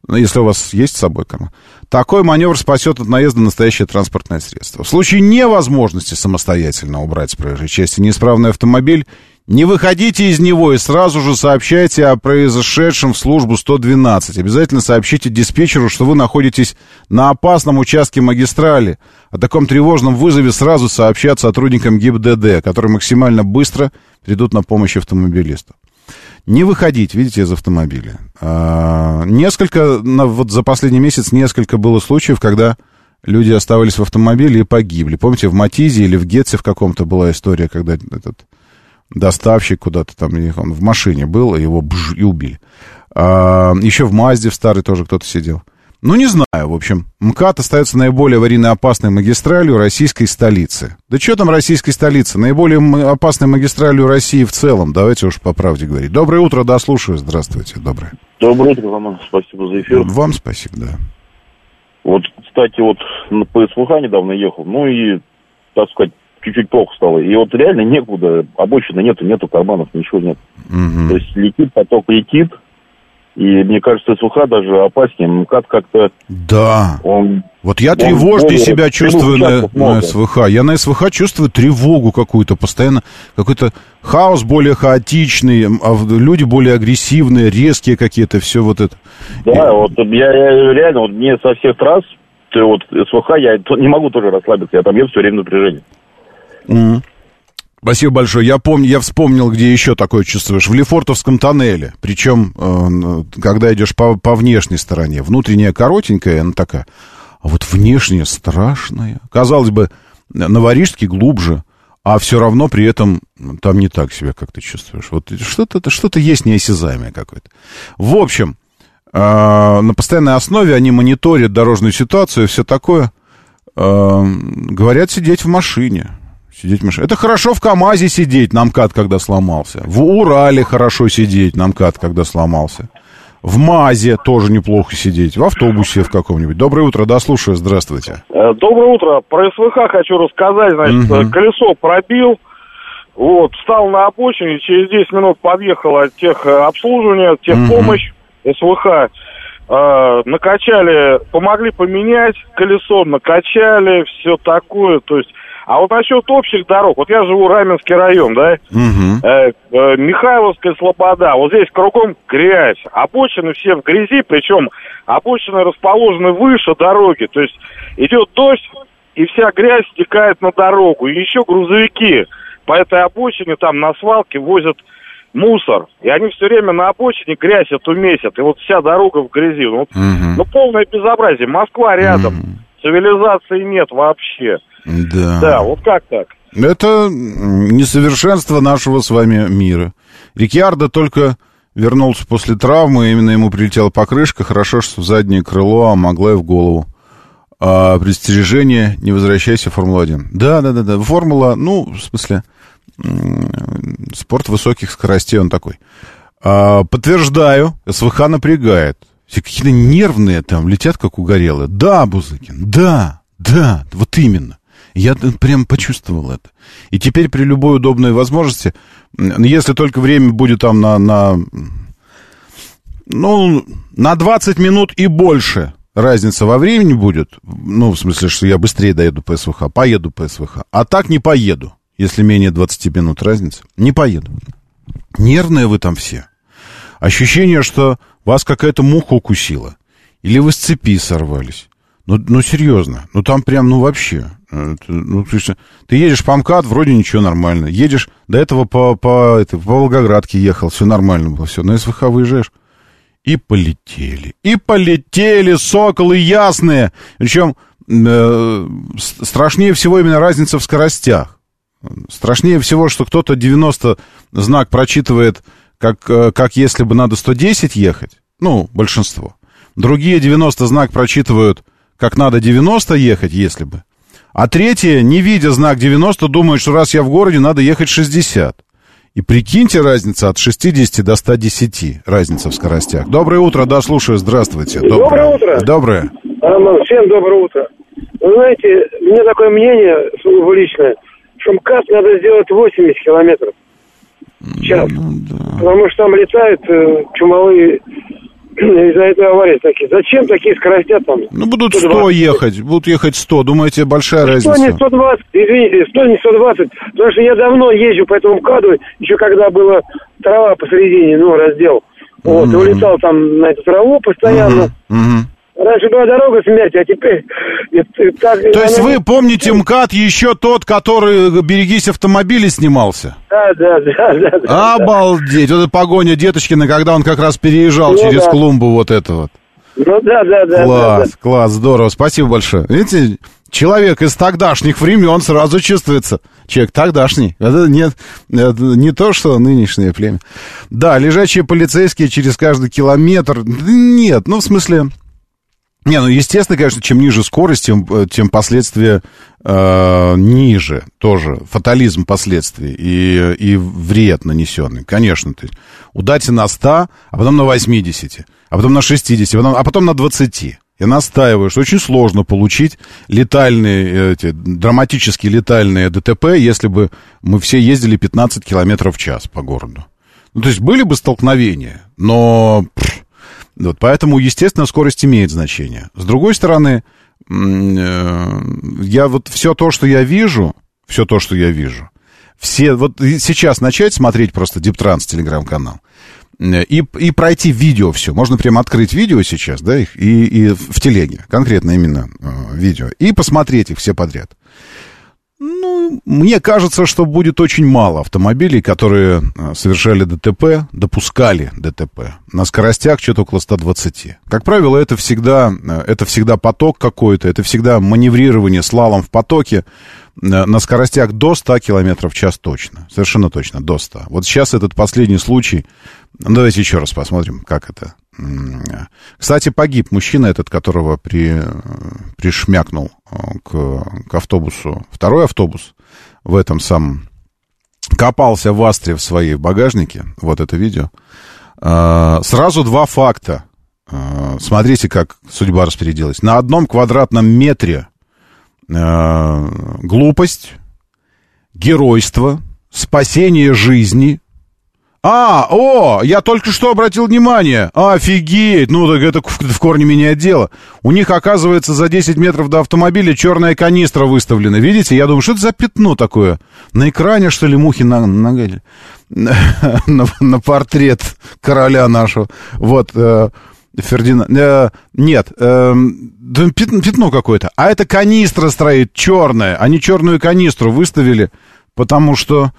Ну, если у вас есть с собой карман. Такой маневр спасет от наезда настоящее транспортное средство. В случае невозможности самостоятельно убрать с проезжей части неисправный автомобиль, не выходите из него и сразу же сообщайте о произошедшем в службу 112. Обязательно сообщите диспетчеру, что вы находитесь на опасном участке магистрали. О таком тревожном вызове сразу сообщат сотрудникам ГИБДД, которые максимально быстро придут на помощь автомобилисту. Не выходить, видите, из автомобиля. А, несколько, вот за последний месяц несколько было случаев, когда люди оставались в автомобиле и погибли. Помните, в Матизе или в Гетце в каком-то была история, когда этот доставщик куда-то там, он в машине был, его бж, и убили. А, еще в Мазде в старой тоже кто-то сидел. Ну, не знаю, в общем. МКАД остается наиболее аварийно опасной магистралью российской столицы. Да что там российской столицы? Наиболее опасной магистралью России в целом. Давайте уж по правде говорить. Доброе утро, да, слушаю. Здравствуйте, доброе. Доброе утро, Роман. Спасибо за эфир. Вам спасибо, да. Вот, кстати, вот по СВХ недавно ехал, ну и, так сказать, чуть-чуть плохо стало. И вот реально некуда, обочины нету, нету карманов, ничего нет. Угу. То есть летит, поток летит, и мне кажется, СВХ даже опаснее. МКАД как-то... Да. Он, вот я тревожнее себя чувствую на, на СВХ. Я на СВХ чувствую тревогу какую-то постоянно. Какой-то хаос более хаотичный, а люди более агрессивные, резкие какие-то, все вот это. Да, и... вот я, я реально, вот мне со всех трасс, ты вот СВХ, я не могу тоже расслабиться, я там еду все время напряжение. Спасибо большое. Я помню, я вспомнил, где еще такое чувствуешь. В Лефортовском тоннеле. Причем, э, когда идешь по, по внешней стороне. Внутренняя коротенькая, она такая. А вот внешняя страшная. Казалось бы, на глубже. А все равно при этом там не так себя, как ты чувствуешь. Вот что-то что есть неосязаемое какое-то. В общем, э, на постоянной основе они мониторят дорожную ситуацию и все такое. Э, говорят сидеть в машине. Сидеть в машине. Это хорошо в КАМАЗе сидеть, на МКАД, когда сломался. В Урале хорошо сидеть, на МКАД, когда сломался. В МАЗе тоже неплохо сидеть. В автобусе в каком-нибудь. Доброе утро, да, слушаю, здравствуйте. Э, доброе утро. Про СВХ хочу рассказать. Значит, угу. колесо пробил. Вот, встал на обочине, через 10 минут подъехала техобслуживание, техпомощь, угу. СВХ. Э, накачали, помогли поменять колесо, накачали, все такое. То есть а вот насчет общих дорог, вот я живу Раменский район, да, угу. э, э, Михайловская Слобода, вот здесь кругом грязь, обочины все в грязи, причем обочины расположены выше дороги, то есть идет дождь, и вся грязь стекает на дорогу, и еще грузовики по этой обочине там на свалке возят мусор. И они все время на обочине грязь эту месят. И вот вся дорога в грязи. Ну, Мгм. ну полное безобразие. Москва рядом. Мгм. Цивилизации нет вообще. Да. Да, вот как так? Это несовершенство нашего с вами мира. Рикьярдо только вернулся после травмы, именно ему прилетела покрышка, хорошо, что в заднее крыло, а могла и в голову. А, предостережение, не возвращайся в Формулу-1. Да, да, да, да. Формула, ну, в смысле, спорт высоких скоростей, он такой. А, подтверждаю, СВХ напрягает. Все какие-то нервные там, летят как угорелые. Да, Бузыкин, да, да, вот именно. Я т- прям почувствовал это. И теперь при любой удобной возможности, если только время будет там на, на ну, на 20 минут и больше разница во времени будет, ну, в смысле, что я быстрее доеду по СВХ, поеду по СВХ. А так не поеду, если менее 20 минут разница. Не поеду. Нервные вы там все. Ощущение, что вас какая-то муха укусила. Или вы с цепи сорвались. Ну, ну серьезно. Ну, там прям, ну, вообще. Это, ну, есть, ты едешь по МКАД, вроде ничего нормально. Едешь, до этого по, по, это, по Волгоградке ехал, все нормально было, все. На СВХ выезжаешь. И полетели. И полетели соколы ясные. Причем э, страшнее всего именно разница в скоростях. Страшнее всего, что кто-то 90 знак прочитывает, как, э, как если бы надо 110 ехать. Ну, большинство. Другие 90 знак прочитывают, как надо 90 ехать, если бы. А третьи, не видя знак 90, думают, что раз я в городе, надо ехать 60. И прикиньте разница от 60 до 110, разница в скоростях. Доброе утро, да, слушаю, здравствуйте. Доброе утро. Доброе. Роман, всем доброе утро. Вы знаете, у меня такое мнение сугубо личное, что МКАД надо сделать 80 километров в час. Ну, да. Потому что там летают э, чумовые из-за этой аварии такие. Зачем такие скорости там? Ну, будут 100 120. ехать, будут ехать 100. Думаете, большая 100 разница? не 120, извините, 100 не 120. Потому что я давно езжу по этому МКАДу, еще когда была трава посередине, ну, раздел. Вот, и улетал там на эту траву постоянно. Мгм. Раньше была дорога смерти, а теперь... так- То есть вы помните МКАД еще тот, который «Берегись автомобиля» снимался? Да, да, да, да. да, да. Обалдеть! Вот эта погоня Деточкина, когда он как раз переезжал Ну через да. клумбу вот это вот. Ну да, да, да. Класс, да, класс, здорово, спасибо большое. Видите, человек из тогдашних времен сразу чувствуется. Человек тогдашний. Это не, это не то, что нынешнее племя. Да, лежачие полицейские через каждый километр. Да Нет, ну в смысле... Не, ну естественно, конечно, чем ниже скорость, тем, э, тем последствия э, ниже тоже. Фатализм последствий и, и вред нанесенный, конечно. То есть удайте на 100, а потом на 80, а потом на 60, а потом, а потом на 20. Я настаиваю, что очень сложно получить летальные, эти, драматически летальные ДТП, если бы мы все ездили 15 километров в час по городу. Ну, то есть были бы столкновения, но... пф, вот, поэтому, естественно, скорость имеет значение. С другой стороны, э, я вот все то, что я вижу, все то, что я вижу, все, вот сейчас начать смотреть просто Диптранс телеграм-канал, э, и, и пройти видео все. Можно прямо открыть видео сейчас, да, их, и, и в телеге, конкретно именно э, видео, и посмотреть их все подряд. Ну, мне кажется, что будет очень мало автомобилей, которые э, совершали ДТП, допускали ДТП на скоростях что-то около 120. Как правило, это всегда, э, это всегда поток какой-то, это всегда маневрирование слалом в потоке э, на скоростях до 100 км в час точно. Совершенно точно, до 100. Вот сейчас этот последний случай. Ну, давайте еще раз посмотрим, как это. Кстати, погиб мужчина этот, которого при, пришмякнул э, к, к автобусу. Второй автобус в этом самом копался в Астре в своей багажнике. Вот это видео. Э, Сразу два факта. Э, Смотрите, как судьба распорядилась. На одном квадратном метре глупость, геройство, спасение жизни. А, о, я только что обратил внимание. Офигеть, ну так это в, корне меняет дело. У них, оказывается, за 10 метров до автомобиля черная канистра выставлена. Видите? Я думаю, что это за пятно такое? На экране, что ли, мухи на, на, на, на портрет короля нашего. Вот, э, Фердинанд. Э, нет, э, пятно, пятно какое-то. А это канистра стоит черная. Они черную канистру выставили, потому что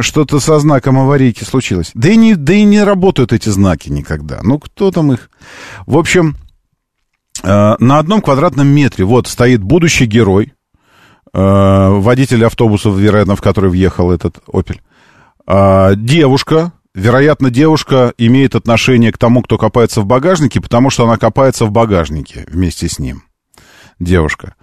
что-то со знаком аварийки случилось. Да и, не, да и не работают эти знаки никогда. Ну, кто там их... В общем, э, на одном квадратном метре вот стоит будущий герой, э, водитель автобуса, вероятно, в который въехал этот «Опель». Э, девушка, вероятно, девушка имеет отношение к тому, кто копается в багажнике, потому что она копается в багажнике вместе с ним. Девушка.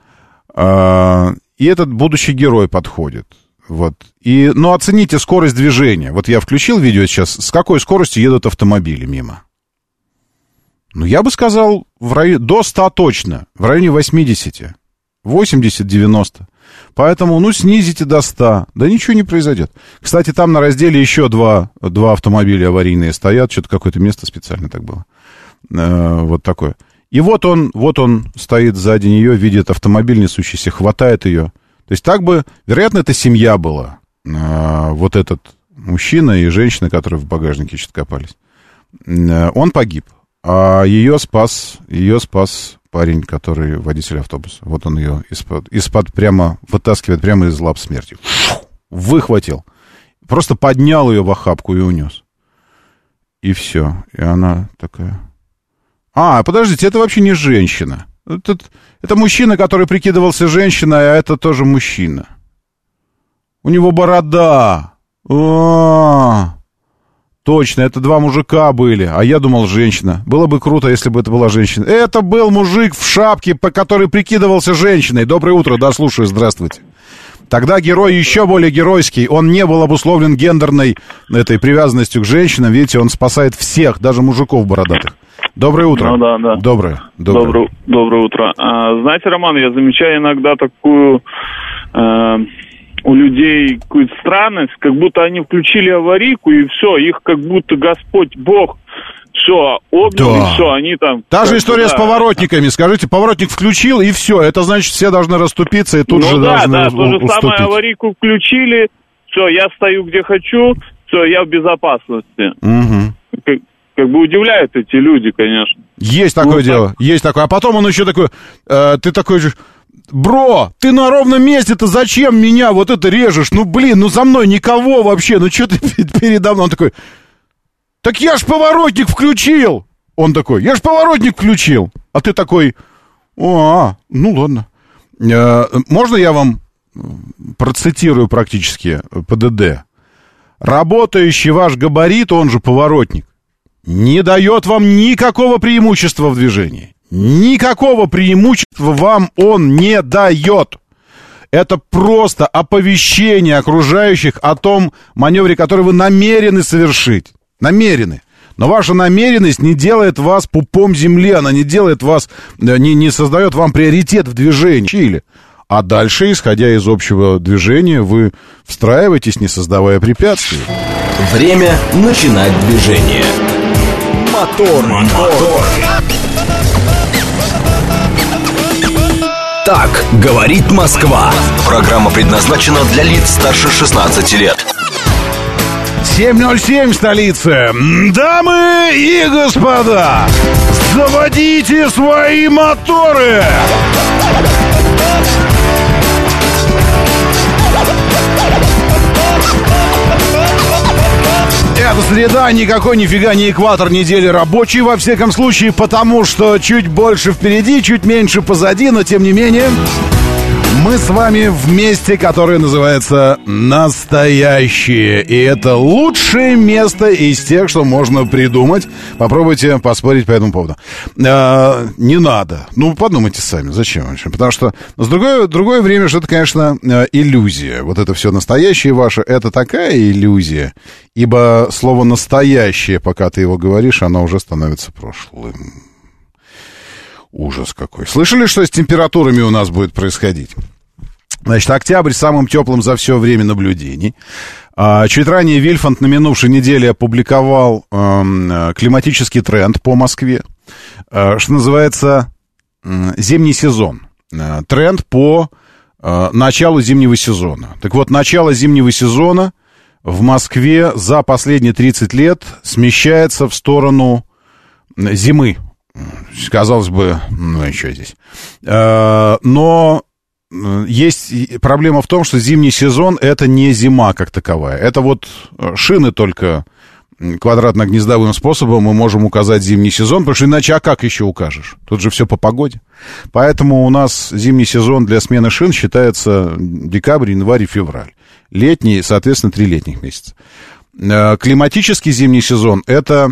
Э, и этот будущий герой подходит. Вот. И, ну, оцените скорость движения. Вот я включил видео сейчас, с какой скоростью едут автомобили мимо. Ну, я бы сказал, в районе, до 100 точно, в районе 80, 80-90. Поэтому, ну, снизите до 100, да ничего не произойдет. Кстати, там на разделе еще два, два автомобиля аварийные стоят, что-то какое-то место специально так было. Э, вот такое. И вот он, вот он стоит сзади нее, видит автомобиль несущийся, хватает ее, то есть так бы, вероятно, это семья была. А, вот этот мужчина и женщина, которые в багажнике что-то копались. А, он погиб. А ее спас, ее спас парень, который водитель автобуса. Вот он ее из-под, из-под прямо вытаскивает прямо из лап смерти. Выхватил. Просто поднял ее в охапку и унес. И все. И она такая... А, подождите, это вообще не женщина. Это, это мужчина, который прикидывался женщиной, а это тоже мужчина. У него борода. А, точно, это два мужика были, а я думал женщина. Было бы круто, если бы это была женщина. Это был мужик в шапке, по который прикидывался женщиной. Доброе утро, да, слушаю, здравствуйте. Тогда герой еще более геройский. Он не был обусловлен гендерной этой привязанностью к женщинам. Видите, он спасает всех, даже мужиков бородатых. Доброе утро. Ну да, да. Доброе. Доброе, доброе, доброе утро. А, знаете, Роман, я замечаю иногда такую э, у людей какую-то странность, как будто они включили аварийку и все, их как будто Господь Бог все, обнял, да. и все, они там... Та же история да. с поворотниками. Скажите, поворотник включил, и все. Это значит, все должны расступиться, и тут ну, же да, должны да, то же самое, аварийку включили, все, я стою где хочу, все, я в безопасности. Угу как бы удивляют эти люди, конечно. Есть такое ну, дело, так. есть такое. А потом он еще такой, э, ты такой же, бро, ты на ровном месте-то зачем меня вот это режешь? Ну, блин, ну за мной никого вообще, ну что ты передо мной? Он такой, так я ж поворотник включил. Он такой, я ж поворотник включил. А ты такой, а, ну ладно. Э, можно я вам процитирую практически ПДД? Работающий ваш габарит, он же поворотник, не дает вам никакого преимущества в движении. Никакого преимущества вам он не дает. Это просто оповещение окружающих о том маневре, который вы намерены совершить. Намерены. Но ваша намеренность не делает вас пупом земли, она не делает вас, э, не, не создает вам приоритет в движении. Чили. А дальше, исходя из общего движения, вы встраиваетесь, не создавая препятствий. Время начинать движение. Мотор. Мотор. Так говорит Москва. Программа предназначена для лиц старше 16 лет. 7.07 столица. Дамы и господа, заводите свои моторы! Это среда, никакой нифига не экватор недели рабочий, во всяком случае, потому что чуть больше впереди, чуть меньше позади, но тем не менее... Мы с вами в месте, которое называется «Настоящее». И это лучшее место из тех, что можно придумать. Попробуйте поспорить по этому поводу. А, не надо. Ну, подумайте сами, зачем вообще? Потому что с другое, другое время же это, конечно, э, иллюзия. Вот это все настоящее ваше, это такая иллюзия. Ибо слово «настоящее», пока ты его говоришь, оно уже становится прошлым. Ужас какой. Слышали, что с температурами у нас будет происходить? Значит, октябрь самым теплым за все время наблюдений. А, чуть ранее Вильфанд на минувшей неделе опубликовал эм, климатический тренд по Москве, э, что называется зимний сезон. Э, тренд по э, началу зимнего сезона. Так вот, начало зимнего сезона в Москве за последние 30 лет смещается в сторону зимы Казалось бы, ну и что здесь? Э, но есть проблема в том, что зимний сезон это не зима как таковая. Это вот шины только квадратно-гнездовым способом мы можем указать зимний сезон, потому что иначе а как еще укажешь? Тут же все по погоде. Поэтому у нас зимний сезон для смены шин считается декабрь, январь и февраль. Летний, соответственно, три летних месяца. Э, климатический зимний сезон – это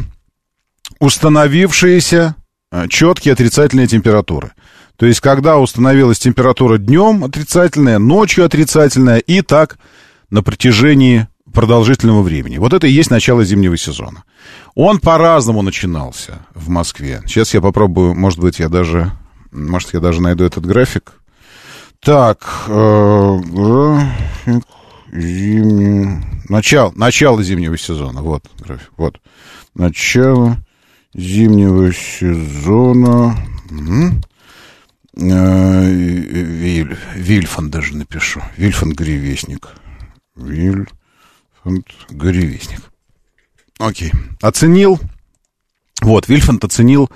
установившиеся э, четкие отрицательные температуры. То есть, когда установилась температура днем отрицательная, ночью отрицательная, и так на протяжении продолжительного времени. Вот это и есть начало зимнего сезона. Он по-разному начинался в Москве. Сейчас я попробую, может быть, я даже, может, я даже найду этот график. Так, э, график зимний, начало, начало зимнего сезона, вот график, вот. Начало зимнего сезона. Угу. Виль, Вильфан даже напишу. Вильфан Гревестник. Виль. Горевестник. Окей. Оценил. Вот, Вильфанд оценил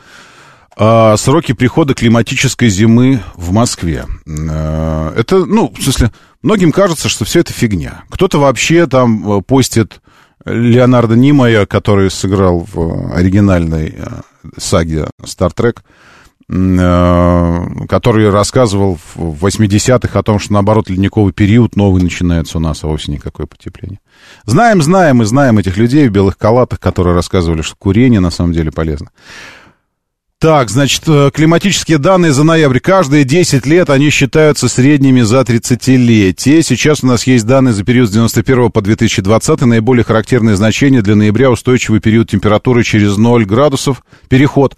э, сроки прихода климатической зимы в Москве. Э, это, ну, в смысле, многим кажется, что все это фигня. Кто-то вообще там э, постит Леонардо Нимая, который сыграл в оригинальной э, саге Star Trek, Э, который рассказывал в 80-х о том, что, наоборот, ледниковый период новый начинается у нас, а вовсе никакое потепление. Знаем, знаем и знаем этих людей в белых халатах, которые рассказывали, что курение на самом деле полезно. Так, значит, э, климатические данные за ноябрь. Каждые 10 лет они считаются средними за 30-летие. Сейчас у нас есть данные за период с 91 по 2020. Наиболее характерные значения для ноября устойчивый период температуры через 0 градусов. Переход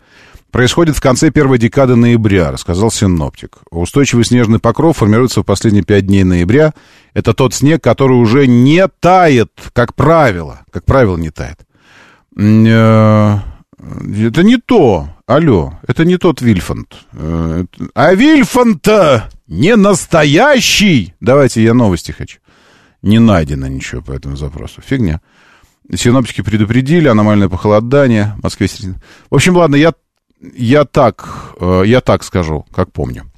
происходит в конце первой декады ноября, рассказал синоптик. Устойчивый снежный покров формируется в последние пять дней ноября. Это тот снег, который уже не тает, как правило. Как правило, не тает. Это не то. Алло, это не тот Вильфанд. Э, а вильфанд не настоящий. Давайте я новости хочу. Не найдено ничего по этому запросу. Фигня. Синоптики предупредили, аномальное похолодание, в Москве... В общем, ладно, я я так, э, я так скажу, как помню.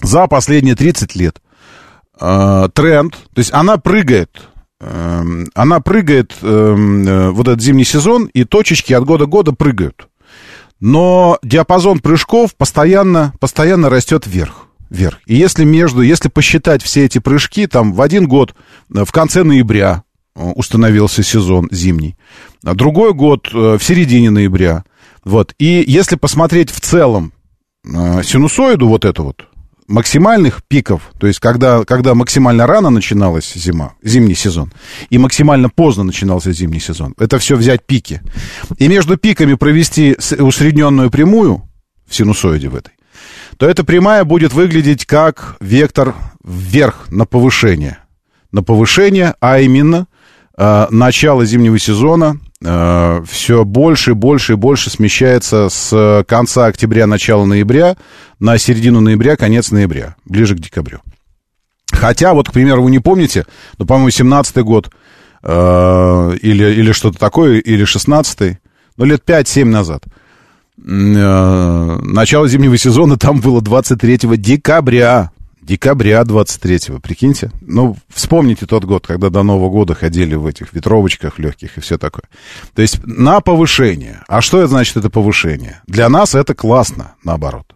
За последние 30 лет э, тренд, то есть она прыгает, она прыгает вот этот зимний сезон, и точечки от года к году прыгают. Но диапазон прыжков постоянно, постоянно растет вверх вверх. И если между, если посчитать все эти прыжки, там в один год, в конце ноября установился сезон зимний, а другой год в середине ноября, вот. И если посмотреть в целом э, синусоиду вот эту вот, максимальных пиков, то есть когда, когда максимально рано начиналась зима, зимний сезон, и максимально поздно начинался зимний сезон, это все взять пики. И между пиками провести усредненную прямую в синусоиде в этой, то эта прямая будет выглядеть как вектор вверх на повышение. На повышение, а именно э, начало зимнего сезона все больше, больше и больше смещается с конца октября, начала ноября на середину ноября, конец ноября, ближе к декабрю. Хотя, вот, к примеру, вы не помните, но, по-моему, 17-й год э, или, или что-то такое, или 16-й, ну, лет 5-7 назад, э, начало зимнего сезона там было 23 декабря декабря 23-го, прикиньте. Ну, вспомните тот год, когда до Нового года ходили в этих ветровочках легких и все такое. То есть на повышение. А что это значит, это повышение? Для нас это классно, наоборот.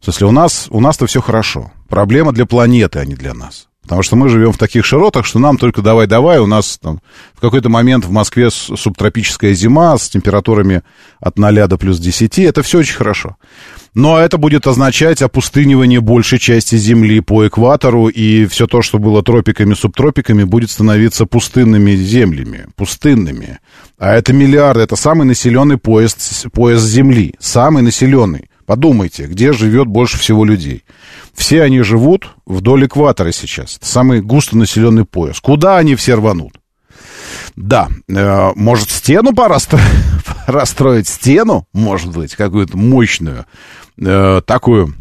В смысле, у нас, у нас-то все хорошо. Проблема для планеты, а не для нас. Потому что мы живем в таких широтах, что нам только давай-давай. У нас там в какой-то момент в Москве субтропическая зима с температурами от 0 до плюс 10. Это все очень хорошо. Но это будет означать опустынивание большей части Земли по экватору, и все то, что было тропиками, субтропиками, будет становиться пустынными землями, пустынными. А это миллиарды, это самый населенный пояс, пояс Земли, самый населенный. Подумайте, где живет больше всего людей. Все они живут вдоль экватора сейчас. Это самый густонаселенный пояс. Куда они все рванут? Да, э, может, стену пора, строить, пора строить стену, может быть, какую-то мощную, э, такую,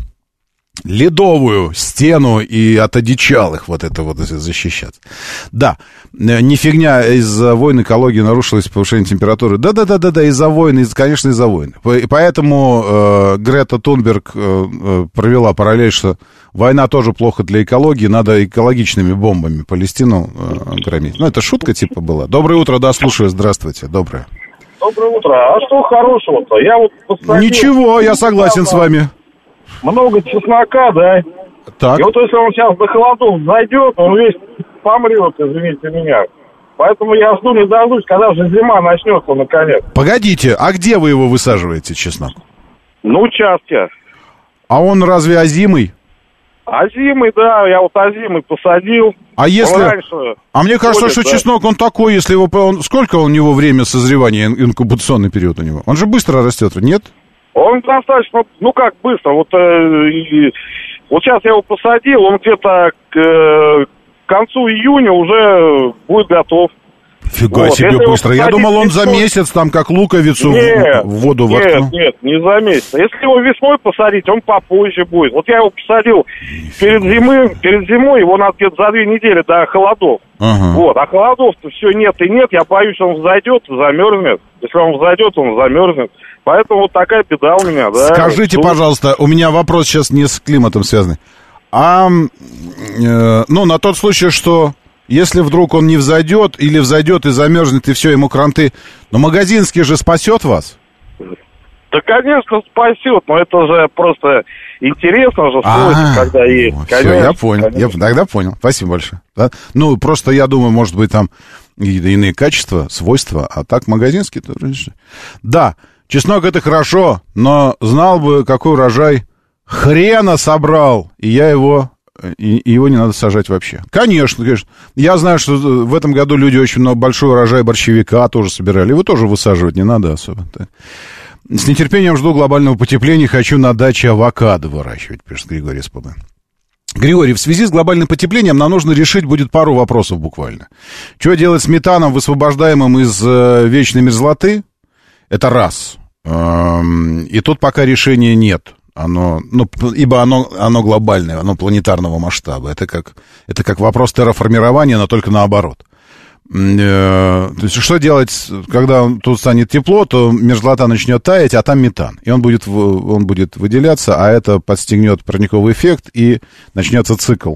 ледовую стену и от одичалых вот это вот защищаться. Да, э, не фигня, из-за войн экологии нарушилось повышение температуры. Да-да-да-да-да, из-за войн, из, конечно, из-за войн. Поэтому э, Грета Тунберг э, э, провела параллель, что война тоже плохо для экологии, надо экологичными бомбами Палестину э, громить. Ну, это шутка типа была. Доброе утро, да, слушаю, здравствуйте, доброе. Доброе утро. А что хорошего-то? Я вот посадил... Ничего, я согласен с вами много чеснока, да. Так. И вот если он сейчас до холодов зайдет, он весь помрет, извините меня. Поэтому я жду не дождусь, когда же зима начнется наконец. Погодите, а где вы его высаживаете, чеснок? На участке. А он разве озимый? Озимый, да, я вот озимый посадил. А если... раньше а мне кажется, ходит, что да. чеснок, он такой, если его... Он... Сколько у него время созревания, инкубационный период у него? Он же быстро растет, нет? Он достаточно, ну как быстро, вот, э, и, вот сейчас я его посадил, он где-то к, э, к концу июня уже будет готов. Фига вот. себе быстро. Я думал, он весной... за месяц, там, как луковицу нет, в воду нет, воткнул. Нет, не за месяц. Если его весной посадить, он попозже будет. Вот я его посадил перед зимой, перед зимой, его надо где-то за две недели до холодов. Ага. Вот, а холодов-то все нет и нет. Я боюсь, он взойдет, замерзнет. Если он взойдет, он замерзнет. Поэтому вот такая беда у меня, да. Скажите, Тут... пожалуйста, у меня вопрос сейчас не с климатом связанный. А, э, ну, на тот случай, что если вдруг он не взойдет, или взойдет и замерзнет, и все, ему кранты, но магазинский же спасет вас? Да, конечно, спасет, но это же просто интересно же слушать, а, когда есть. Все, я понял, я тогда понял. Спасибо большое. Да? Ну, просто я думаю, может быть, там иные качества, свойства, а так магазинский то Да, Чеснок это хорошо, но знал бы, какой урожай хрена собрал, и я его и, и его не надо сажать вообще. Конечно, конечно. Я знаю, что в этом году люди очень много большой урожай борщевика тоже собирали. Его тоже высаживать не надо особо. Да. С нетерпением жду глобального потепления. Хочу на даче авокадо выращивать, пишет Григорий СПБ. Григорий, в связи с глобальным потеплением нам нужно решить будет пару вопросов буквально. Что делать с метаном, высвобождаемым из э, вечной мерзлоты? Это раз. Эм, и тут пока решения нет. Оно, ну, ибо оно, оно глобальное, оно планетарного масштаба. Это как, это как вопрос терраформирования, но только наоборот. Э, то есть что делать, когда тут станет тепло, то мерзлота начнет таять, а там метан. И он будет, он будет выделяться, а это подстегнет парниковый эффект, и начнется цикл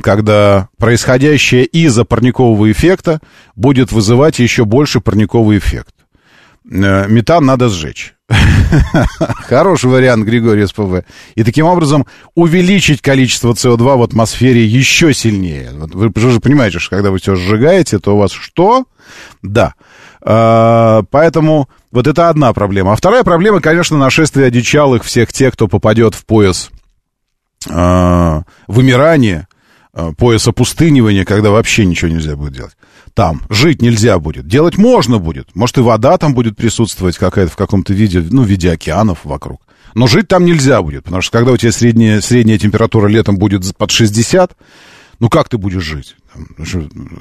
когда происходящее из-за парникового эффекта будет вызывать еще больше парниковый эффект. Э, метан надо сжечь. Хороший вариант, Григорий СПВ. И таким образом увеличить количество СО2 в атмосфере еще сильнее. Вы же понимаете, что когда вы все сжигаете, то у вас что? Да. А, поэтому вот это одна проблема. А вторая проблема, конечно, нашествие одичалых всех тех, кто попадет в пояс а, вымирания, пояс опустынивания, когда вообще ничего нельзя будет делать там. Жить нельзя будет. Делать можно будет. Может, и вода там будет присутствовать какая-то в каком-то виде, ну, в виде океанов вокруг. Но жить там нельзя будет, потому что когда у тебя средняя, средняя температура летом будет под 60, ну как ты будешь жить?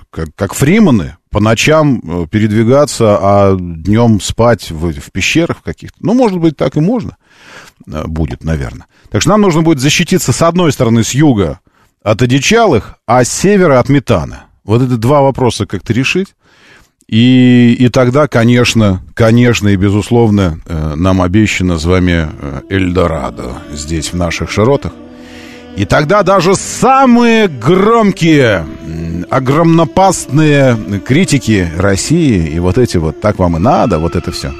Как, как фриманы, по ночам э, передвигаться, а днем спать в, в пещерах каких-то. Ну, может быть, так и можно э, будет, наверное. Так что нам нужно будет защититься с одной стороны с юга от одичалых, а с севера от метана. Вот это два вопроса как-то решить. И, и тогда, конечно, конечно и безусловно, э, нам обещано с вами э, Эльдорадо здесь, в наших широтах. И тогда даже самые громкие, огромнопастные критики России, и вот эти вот «так вам и надо», вот это все.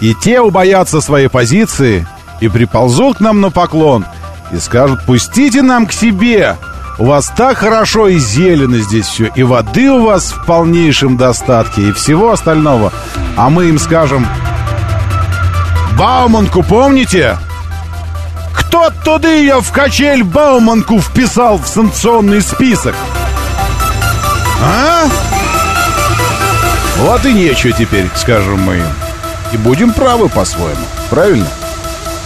И те убоятся своей позиции и приползут к нам на поклон и скажут «пустите нам к себе», у вас так хорошо и зелено здесь все, и воды у вас в полнейшем достатке, и всего остального. А мы им скажем, Бауманку помните? Кто туда ее в качель Бауманку вписал в санкционный список? А? Вот и нечего теперь, скажем мы им. И будем правы по-своему. Правильно?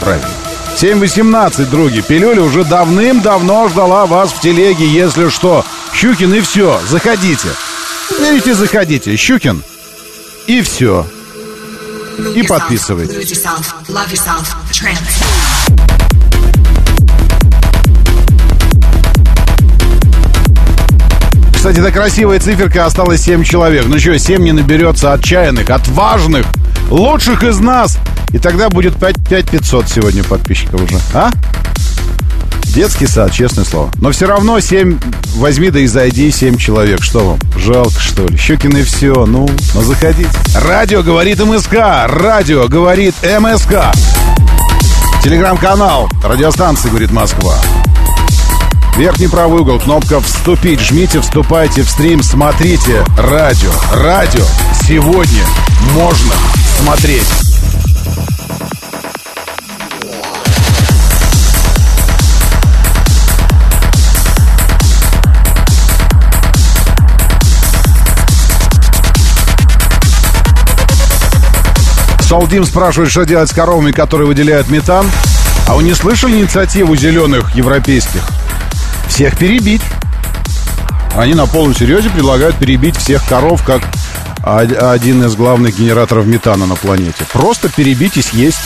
Правильно. 7.18, други. Пилюля уже давным-давно ждала вас в телеге, если что. Щукин и все. Заходите. Ну, Берите, заходите. Щукин. И все. И подписывайтесь. Кстати, эта красивая циферка осталось 7 человек. Ну что, 7 не наберется отчаянных, отважных, лучших из нас. И тогда будет 5, 5 500 сегодня подписчиков уже. А? Детский сад, честное слово. Но все равно 7, возьми да и зайди 7 человек. Что вам, жалко что ли? Щекины все, ну, ну заходите. Радио говорит МСК, радио говорит МСК. Телеграм-канал радиостанции говорит Москва. Верхний правый угол, кнопка «Вступить». Жмите, вступайте в стрим, смотрите. Радио, радио. Сегодня можно смотреть. Солдим спрашивает, что делать с коровами, которые выделяют метан. А вы не слышали инициативу зеленых европейских? Всех перебить. Они на полном серьезе предлагают перебить всех коров, как один из главных генераторов метана на планете. Просто перебить и съесть.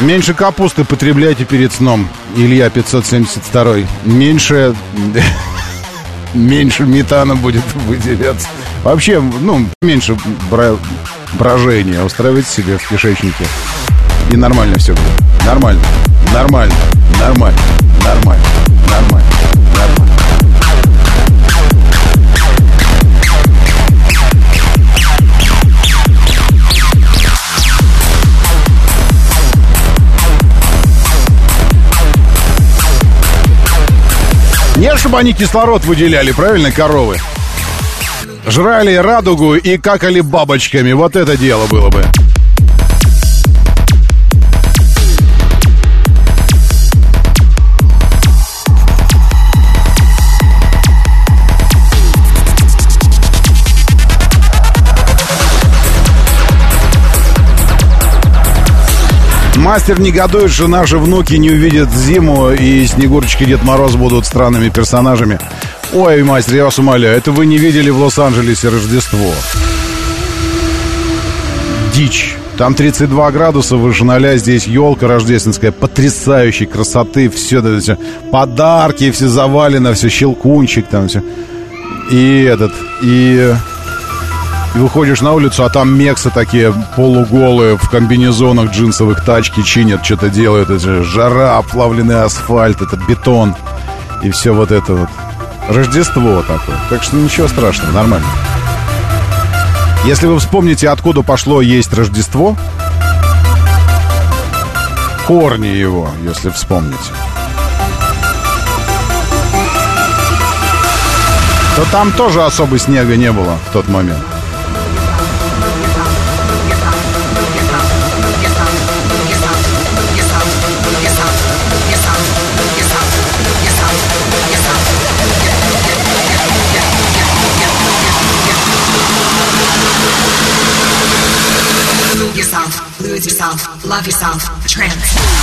Меньше капусты потребляйте перед сном. Илья 572. Меньше... Меньше метана будет выделяться. Вообще, ну, меньше бра... брожения. Устраивайте себе в кишечнике. И нормально все будет. Нормально. Нормально. Нормально. Нормально. Нормально. Нормально. Нет, чтобы они кислород выделяли, правильно, коровы? Жрали радугу и какали бабочками. Вот это дело было бы. Мастер негодует, что наши внуки не увидят зиму, и Снегурочка и Дед Мороз будут странными персонажами. Ой, мастер, я вас умоляю, это вы не видели в Лос-Анджелесе Рождество. Дичь. Там 32 градуса выше ноля, здесь елка рождественская, потрясающей красоты, все, да, все подарки, все завалено, все щелкунчик там все. И этот, и и выходишь на улицу, а там мексы такие полуголые в комбинезонах джинсовых тачки чинят, что-то делают. Это жара, оплавленный асфальт, это бетон. И все вот это вот. Рождество такое. Так что ничего страшного, нормально. Если вы вспомните, откуда пошло есть Рождество, корни его, если вспомните, то там тоже особо снега не было в тот момент. Love yourself, trance.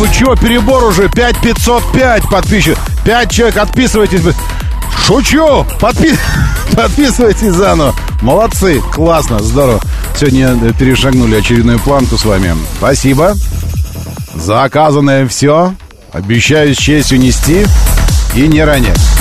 Вы чего, перебор уже? 5505 подписчиков. 5 человек, отписывайтесь. Шучу! Подпи... Подписывайтесь заново. Молодцы, классно, здорово. Сегодня перешагнули очередную планку с вами. Спасибо. Заказанное все. Обещаю с честью нести и не ронять.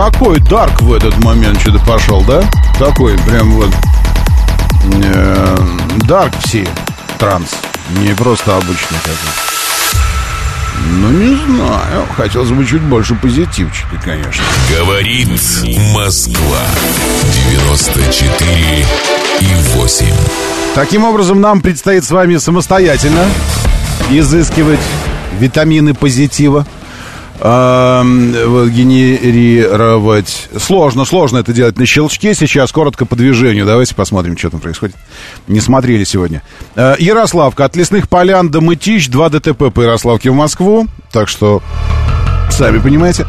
Такой дарк в этот момент что-то пошел, да? Такой прям вот э, дарк все транс, не просто обычный какой ну, не знаю. Хотелось бы чуть больше позитивчика, конечно. Говорит Москва. 94 и 8. Таким образом, нам предстоит с вами самостоятельно изыскивать витамины позитива генерировать. Сложно, сложно это делать на щелчке. Сейчас коротко по движению. Давайте посмотрим, что там происходит. Не смотрели сегодня. Э, Ярославка. От лесных полян до Мытищ. Два ДТП по Ярославке в Москву. Так что, сами понимаете.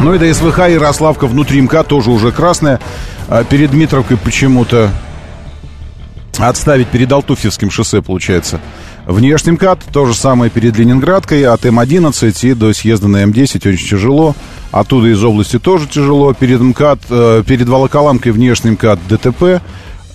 Ну и до СВХ Ярославка внутри МК тоже уже красная. А перед Дмитровкой почему-то отставить перед Алтуфьевским шоссе, получается. Внешний МКАД, то же самое перед Ленинградкой, от М11 и до съезда на М10 очень тяжело. Оттуда из области тоже тяжело. Перед МКАД, э, перед Волоколамкой внешний МКАД ДТП.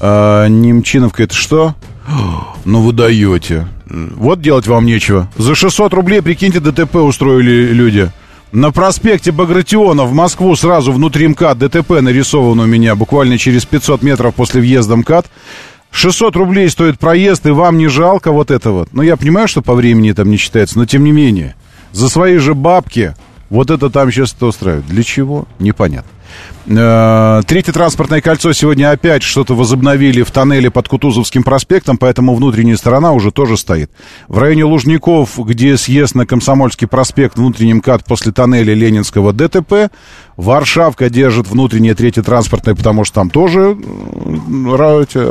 Э, Немчиновка это что? Ну вы даете. Вот делать вам нечего. За 600 рублей, прикиньте, ДТП устроили люди. На проспекте Багратиона в Москву сразу внутри МКАД ДТП нарисован у меня буквально через 500 метров после въезда МКАД. 600 рублей стоит проезд, и вам не жалко вот это вот. Ну, я понимаю, что по времени там не считается, но тем не менее. За свои же бабки вот это там сейчас это устраивает. Для чего? Непонятно. Э, третье транспортное кольцо сегодня опять что-то возобновили в тоннеле под Кутузовским проспектом, поэтому внутренняя сторона уже тоже стоит. В районе Лужников, где съезд на Комсомольский проспект, внутренний МКАД после тоннеля Ленинского ДТП. Варшавка держит внутреннее третье транспортное, потому что там тоже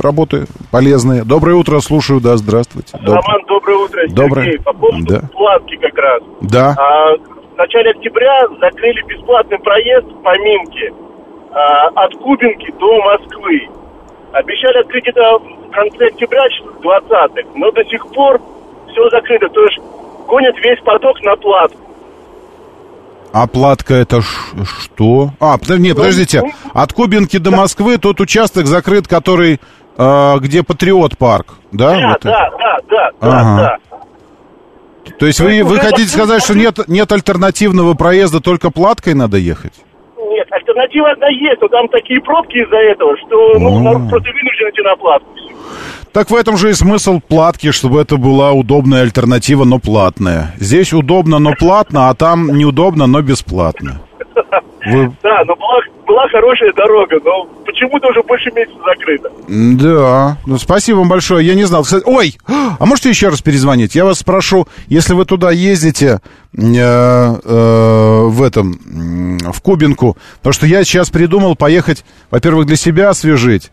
работы полезные. Доброе утро, слушаю, да, здравствуйте. Доб... Роман, доброе утро. Доброе. Сергей, по поводу да. платки как раз. Да. А, начале октября закрыли бесплатный проезд по Мимке а, от Кубинки до Москвы. Обещали открыть это в конце октября, 20-х, но до сих пор все закрыто. То есть гонят весь поток на платку. Оплатка это ш- что? А, подожди, нет, подождите. От Кубинки до Москвы тот участок закрыт, который э, где Патриот парк, да? Да, Вот да, да, да, Ага. да, да. То есть вы, вы хотите сказать, что нет, нет альтернативного проезда, только платкой надо ехать? Нет, альтернатива одна есть, но там такие пробки из-за этого, что ну, О. народ просто вынужден идти на платку. Так в этом же и смысл платки, чтобы это была удобная альтернатива, но платная. Здесь удобно, но платно, а там неудобно, но бесплатно. Вы... Да, но была, была хорошая дорога, но почему-то уже больше месяца закрыта. Да, ну спасибо вам большое. Я не знал. Ой, а можете еще раз перезвонить? Я вас спрошу, если вы туда ездите э, э, в этом, в Кубинку, потому что я сейчас придумал поехать, во-первых, для себя освежить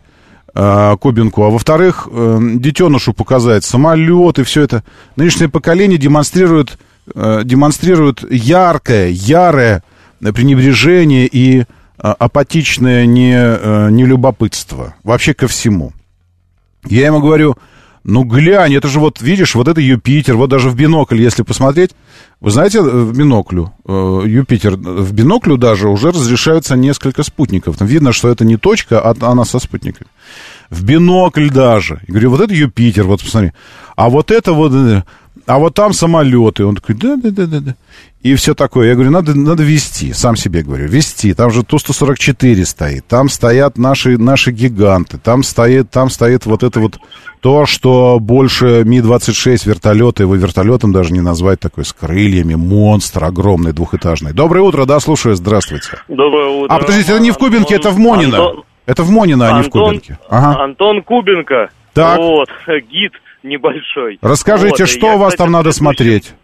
э, Кубинку, а во-вторых, э, детенышу показать самолет и все это. Нынешнее поколение демонстрирует, э, демонстрирует яркое, ярое пренебрежение и апатичное не, э, нелюбопытство вообще ко всему. Я ему говорю, ну глянь, это же вот, видишь, вот это Юпитер, вот даже в бинокль, если посмотреть, вы знаете, э, в биноклю, э, Юпитер, в биноклю даже уже разрешаются несколько спутников. Там видно, что это не точка, а она со спутниками. В бинокль даже. Я говорю, вот это Юпитер, вот посмотри. А вот это вот, э, а вот там самолеты. Он такой, да-да-да-да. И все такое. Я говорю, надо, надо вести, сам себе говорю, вести. Там же Ту-144 стоит, там стоят наши, наши гиганты, там стоит, там стоит вот это вот то, что больше Ми-26 вертолета, его вертолетом даже не назвать такой, с крыльями, монстр огромный, двухэтажный. Доброе утро, да, слушаю, здравствуйте. Доброе утро. А, подождите, это не в Кубинке, это в Монино. Антон- Это в Монино, а не в Кубинке. Ага. Антон Кубенко. Так. Вот, гид небольшой. Расскажите, Вот, что я, у вас кстати, там надо смотреть?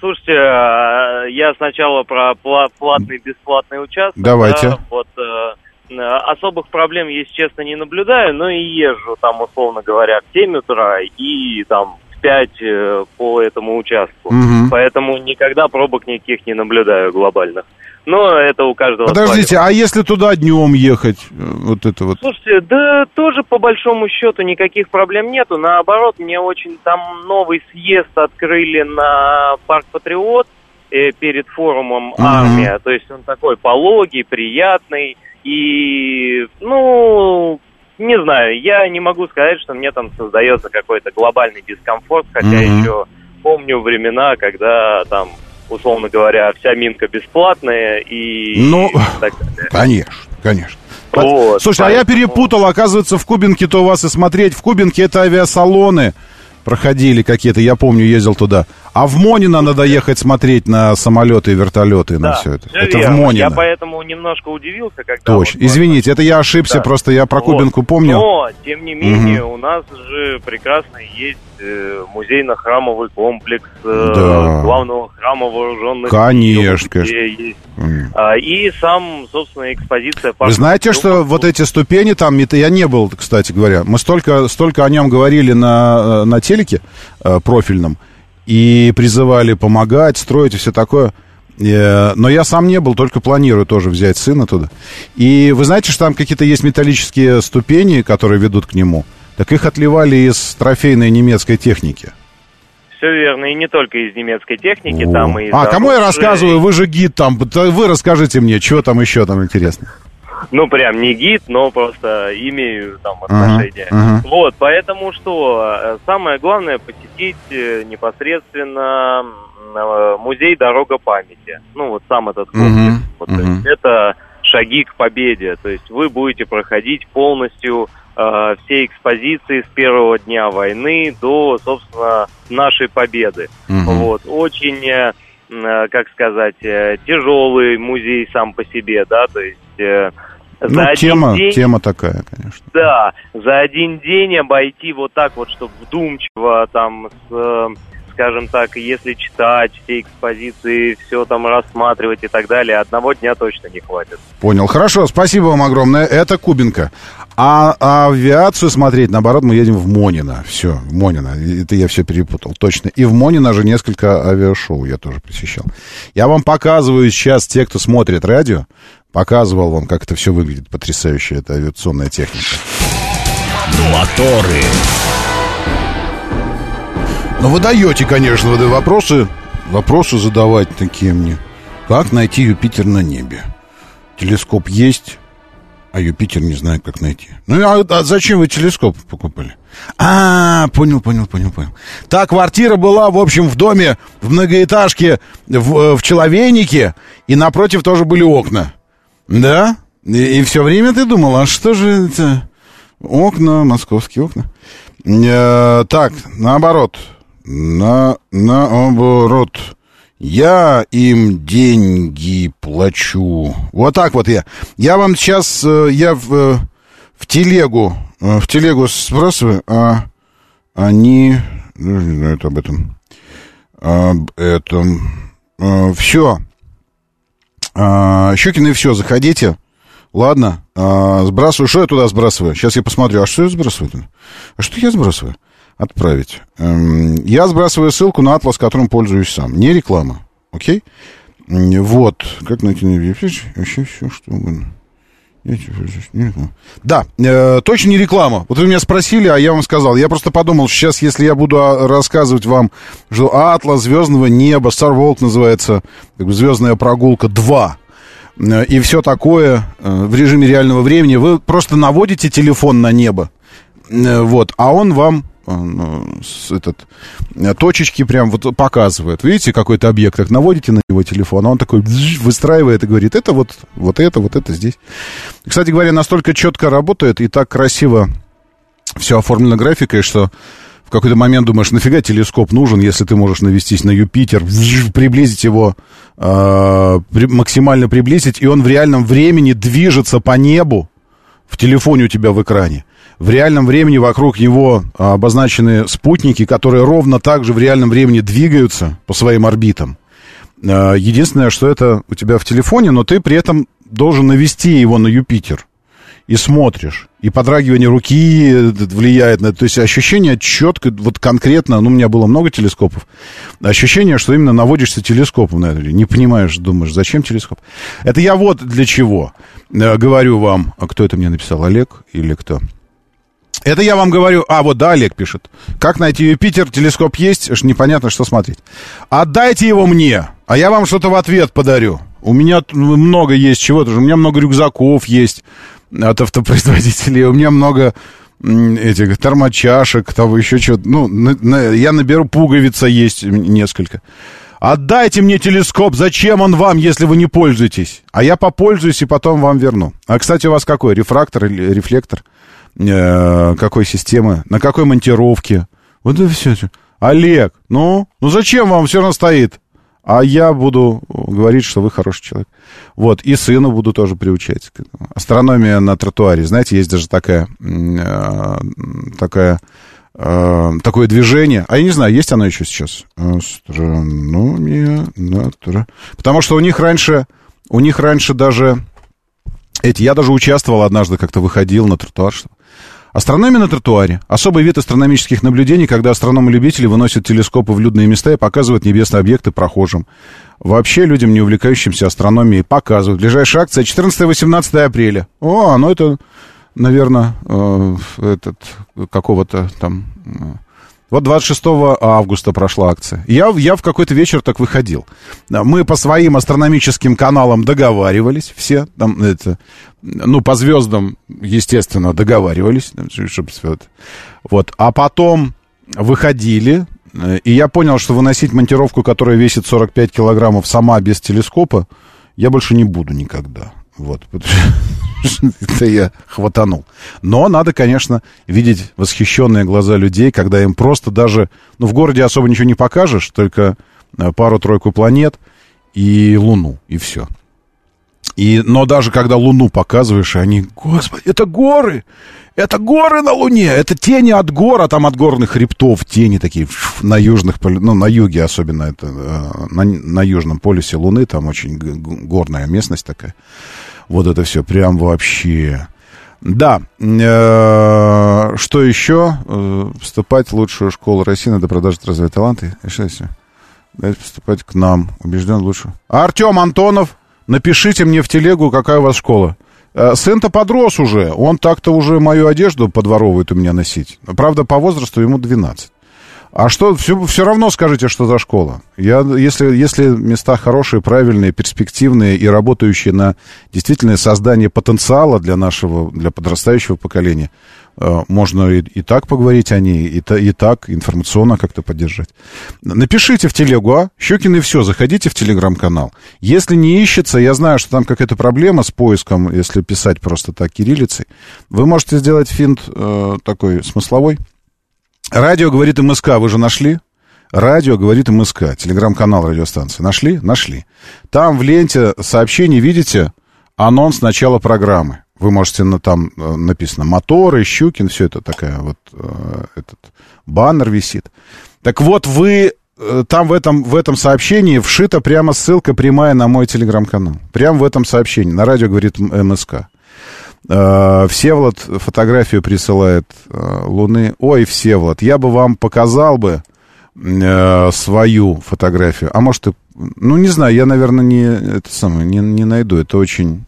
Слушайте, э, я сначала про пла- платный и бесплатный участок. Давайте. да, вот э, э, особых проблем, если честно, не наблюдаю, но и езжу там, условно говоря, в 7 утра и там в 5 э, по этому участку. Мгм. Поэтому никогда пробок никаких не наблюдаю глобальных. Но это у каждого Подождите, свое. а если туда днем ехать? э, Вот это вот. Слушайте, да тоже по большому счету никаких проблем нету. Наоборот, мне очень там новый съезд открыли на Парк Патриот э, перед форумом. Армия. То есть он такой пологий, приятный. И, ну, не знаю, я не могу сказать, что мне там создается какой-то глобальный дискомфорт, хотя Мгм. еще помню времена, когда там условно говоря, вся минка бесплатная и... Ну, так конечно, конечно. Вот, Слушай, а я перепутал, оказывается, в Кубинке-то у вас и смотреть. В Кубинке это авиасалоны проходили какие-то, я помню, ездил туда. А в Монино надо ехать смотреть на самолеты и вертолеты, на все это. это верно. в Монино. Я поэтому немножко удивился, когда... Точно. вот- Извините, это я ошибся, Да. просто я про Вот. Кубинку помню. Но, тем не менее, у нас же прекрасно есть музейно-храмовый комплекс э, Да. главного храма вооруженных Конечно, сил, конечно. есть, а, и сам, собственно, экспозиция... Вы парка знаете, Трюмов. что вот эти ступени там, я не был, кстати говоря, мы столько, столько о нем говорили на, э, на телеке э, профильном и призывали помогать, строить и все такое. Э, Но я сам не был, только планирую тоже взять сына туда. И вы знаете, что там какие-то есть металлические ступени, которые ведут к нему? Так их отливали из трофейной немецкой техники. Все верно, и не только из немецкой техники, О. там и... а, кому я рассказываю? Вы же гид там. Вы расскажите мне, что там еще там интересно. Ну, прям не гид, но просто имею там отношения. ага. Вот, поэтому что, э, самое главное посетить э, непосредственно э, музей Дорога памяти. Ну, вот сам этот комплекс. Мгм, Вот, есть это шаги к победе. То есть вы будете проходить полностью э, все экспозиции с первого дня войны до, собственно, нашей победы. Мгм. Вот, очень, э, э, как сказать, э, тяжелый музей сам по себе, да, то есть э, Ну, за один тема, день, тема такая, конечно. да, за один день обойти вот так вот, чтобы вдумчиво там с, э, скажем так, если читать все экспозиции, все там рассматривать и так далее, одного дня точно не хватит. Понял. Хорошо, спасибо вам огромное. Это Кубинка. А, а авиацию смотреть, наоборот, мы едем в Монино. Все, в Монино. Это я все перепутал, точно. И в Монино же несколько авиашоу я тоже посещал. Я вам показываю сейчас, те, кто смотрит радио, показывал вам, как это все выглядит потрясающе, это авиационная техника. Моторы. Ну, вы даете, конечно, вы вопросы, вопросы задавать такие мне. Как найти Юпитер на небе? Телескоп есть, а Юпитер не знаю, как найти. Ну, а, а зачем вы телескоп покупали? А, понял, понял, понял, понял. Та квартира была, в общем, в доме, в многоэтажке, в, э, в Человейнике, и напротив тоже были окна. Да? И, все время ты думал, а что же это? Окна, московские окна. Э, так, наоборот. На, наоборот. Я им деньги плачу. Вот так вот я. Я вам сейчас, э, я в, э, в телегу, э, в телегу сбрасываю, а они ну, не знают об этом. Об этом. Все. Щукины, все, заходите. Ладно, а, сбрасываю. Что я туда сбрасываю? Сейчас я посмотрю. А что я сбрасываю? А что я сбрасываю? Отправить. Эм, я сбрасываю ссылку на атлас, которым пользуюсь сам. Не реклама. Окей? Вот. Как найти на Вообще все, что угодно. Да, э, точно не реклама. Вот вы меня спросили, а я вам сказал. Я просто подумал, сейчас, если я буду а, рассказывать вам, что Атлас звездного неба, Star Walk называется, как бы звездная прогулка 2, э, и все такое э, в режиме реального времени, вы просто наводите телефон на небо, э, вот, а он вам этот, э, точечки прям вот показывает. Видите, какой-то объект, так наводите на него телефон, а он такой выстраивает и говорит, это вот, вот это, вот это здесь. Кстати говоря, настолько четко работает и так красиво все оформлено графикой, что в какой-то момент думаешь, нафига телескоп нужен, если ты можешь навестись на Юпитер, приблизить его, э, при- максимально приблизить, и он в реальном времени движется по небу, в телефоне у тебя в экране. В реальном времени вокруг него а, обозначены спутники, которые ровно так же в реальном времени двигаются по своим орбитам. А, Единственное, что это у тебя в телефоне, но ты при этом должен навести его на Юпитер. И смотришь. И подрагивание руки э, влияет на это. То есть ощущение четко, вот конкретно, ну, у меня было много телескопов, ощущение, что именно наводишься телескопом на это. Не понимаешь, думаешь, зачем телескоп? Это я вот для чего э, говорю вам. А кто это мне написал? Олег или кто? Это я вам говорю... А, вот, да, Олег пишет. Как найти Юпитер? Телескоп есть? Непонятно, что смотреть. Отдайте его мне, а я вам что-то в ответ подарю. У меня т- много есть чего-то. У меня много рюкзаков есть от автопроизводителей. У меня много этих термочашек, того еще что-то. Ну, на- на- я наберу пуговица есть несколько. Отдайте мне телескоп, зачем он вам, если вы не пользуетесь? А я попользуюсь и потом вам верну. А, кстати, у вас какой? Рефрактор или рефлектор? Э, какой системы? На какой монтировке? Вот это все. Олег, ну, ну зачем вам все равно стоит? А я буду говорить, что вы хороший человек. Вот, и сына буду тоже приучать. Астрономия на тротуаре. Знаете, есть даже такая, э, такая, э, такое движение. А я не знаю, есть оно еще сейчас? Астрономия на тротуаре. Потому что у них раньше, у них раньше даже эти, я даже участвовал однажды, как-то выходил на тротуар, что Астрономия на тротуаре. Особый вид астрономических наблюдений, когда астрономы-любители выносят телескопы в людные места и показывают небесные объекты прохожим. Вообще людям, не увлекающимся астрономией, показывают. Ближайшая акция 14-18 апреля. О, ну это, наверное, э, этот, какого-то там... Э, вот 26 августа прошла акция. Я, я в какой-то вечер так выходил. Мы по своим астрономическим каналам договаривались все. Там, это, ну, по звездам, естественно, договаривались. Чтобы, вот. А потом выходили, и я понял, что выносить монтировку, которая весит 45 килограммов сама без телескопа, я больше не буду никогда. Вот. Это я хватанул. Но надо, конечно, видеть восхищенные глаза людей, когда им просто даже... Ну, в городе особо ничего не покажешь, только э, пару-тройку планет и Луну, и все. И, но даже когда Луну показываешь, они, господи, это горы! Это горы на Луне! Это тени от гор, а там от горных хребтов тени такие на южных, ну, на юге особенно, это э, на, на южном полюсе Луны, там очень горная местность такая. Вот это все прям вообще... Да, э, что еще? Э, вступать в лучшую школу России надо продолжить развивать таланты. Что еще? Дайте поступать к нам. Убежден лучше. Артем Антонов, напишите мне в телегу, какая у вас школа. Э, сын-то подрос уже. Он так-то уже мою одежду подворовывает у меня носить. Правда, по возрасту ему 12. А что, все, все равно скажите, что за школа. Я, если, если места хорошие, правильные, перспективные и работающие на действительное создание потенциала для нашего, для подрастающего поколения, можно и, и так поговорить о ней, и, и так информационно как-то поддержать. Напишите в телегу, а? Щекин и все, заходите в телеграм-канал. Если не ищется, я знаю, что там какая-то проблема с поиском, если писать просто так кириллицей, вы можете сделать финт э, такой смысловой, Радио говорит МСК, вы же нашли? Радио говорит МСК, телеграм-канал радиостанции. Нашли? Нашли. Там в ленте сообщений, видите, анонс начала программы. Вы можете, на, там э, написано моторы, Щукин, все это такая вот, э, этот баннер висит. Так вот, вы, э, там в этом, в этом сообщении вшита прямо ссылка прямая на мой телеграм-канал. Прямо в этом сообщении. На радио говорит МСК. Всеволод фотографию присылает Луны. Ой, Всеволод, я бы вам показал бы свою фотографию. А может, и... ну, не знаю, я, наверное, не, это самое, не, не найду. Это очень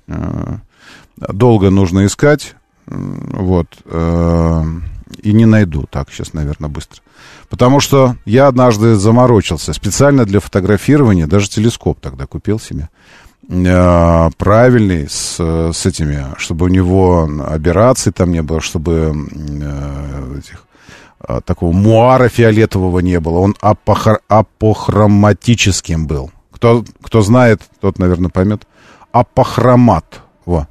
долго нужно искать. Вот. И не найду. Так, сейчас, наверное, быстро. Потому что я однажды заморочился. Специально для фотографирования, даже телескоп тогда купил себе. Э, правильный с, с этими, чтобы у него операций там не было, чтобы э, этих, э, такого муара фиолетового не было. Он апохр, апохроматическим был. Кто, кто знает, тот, наверное, поймет. Апохромат. Во.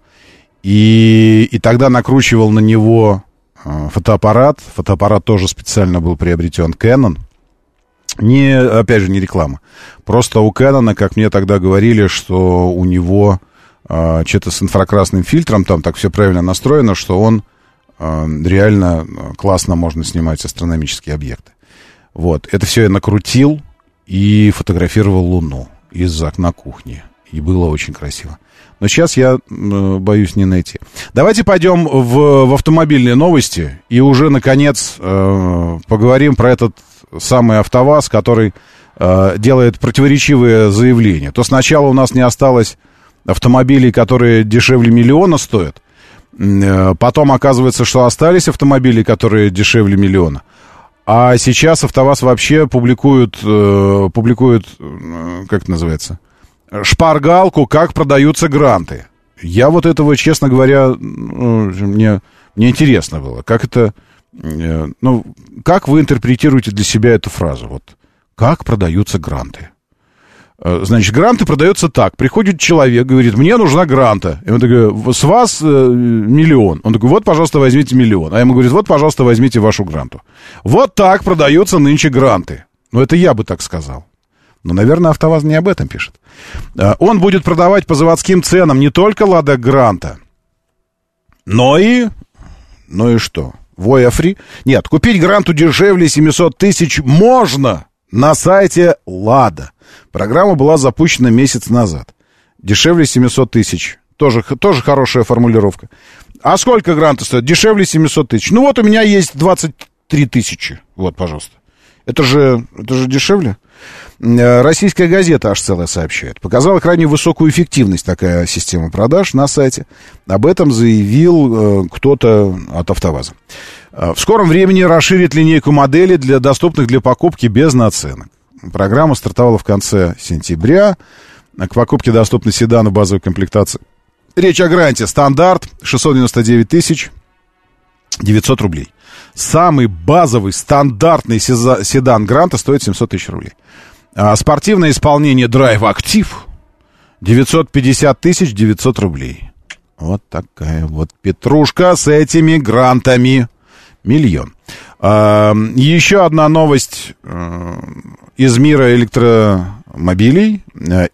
И, и тогда накручивал на него э, фотоаппарат. Фотоаппарат тоже специально был приобретен Canon. Не, опять же, не реклама. Просто у Кэнона, как мне тогда говорили, что у него э, что-то с инфракрасным фильтром, там так все правильно настроено, что он э, реально классно можно снимать астрономические объекты. Вот. Это все я накрутил и фотографировал Луну из окна кухни. И было очень красиво. Но сейчас я э, боюсь не найти. Давайте пойдем в, в автомобильные новости и уже, наконец, э, поговорим про этот самый АвтоВАЗ, который э, делает противоречивые заявления. То сначала у нас не осталось автомобилей, которые дешевле миллиона стоят. Э, потом оказывается, что остались автомобили, которые дешевле миллиона. А сейчас АвтоВАЗ вообще публикует, э, публикует э, как это называется, шпаргалку, как продаются гранты. Я вот этого, честно говоря, ну, мне, мне интересно было, как это Э, ну, как вы интерпретируете для себя эту фразу? Вот, как продаются гранты? Э, Значит, гранты продаются так. Приходит человек, говорит, мне нужна гранта. И он такой, с вас э, миллион. Он такой, вот, пожалуйста, возьмите миллион. А ему говорит, вот, пожалуйста, возьмите вашу гранту. Вот так продаются нынче гранты. Ну, это я бы так сказал. Но, наверное, АвтоВАЗ не об этом пишет. Э, Он будет продавать по заводским ценам не только «Лада Гранта», но и... Ну и что? Воя? Нет, купить гранту дешевле 700 тысяч можно на сайте «Лада». Программа была запущена месяц назад. Дешевле 700 тысяч. Тоже, тоже хорошая формулировка. А сколько гранта стоит? Дешевле 700 тысяч. Ну вот у меня есть 23 тысячи. Вот, пожалуйста. Это же, это же дешевле. Э, Российская газета аж целая сообщает. Показала крайне высокую эффективность такая система продаж на сайте. Об этом заявил э, кто-то от АвтоВАЗа. Э, В скором времени расширит линейку моделей для доступных для покупки без наценок. Программа стартовала в конце сентября. К покупке доступны седаны базовой комплектации. Речь о гранте. Стандарт 699 тысяч 900 рублей. Самый базовый, стандартный седан Гранта стоит 700 тысяч рублей. А спортивное исполнение Drive Active 950 тысяч 900 рублей. Вот такая вот петрушка с этими грантами. Миллион. А, еще одна новость э, из мира электромобилей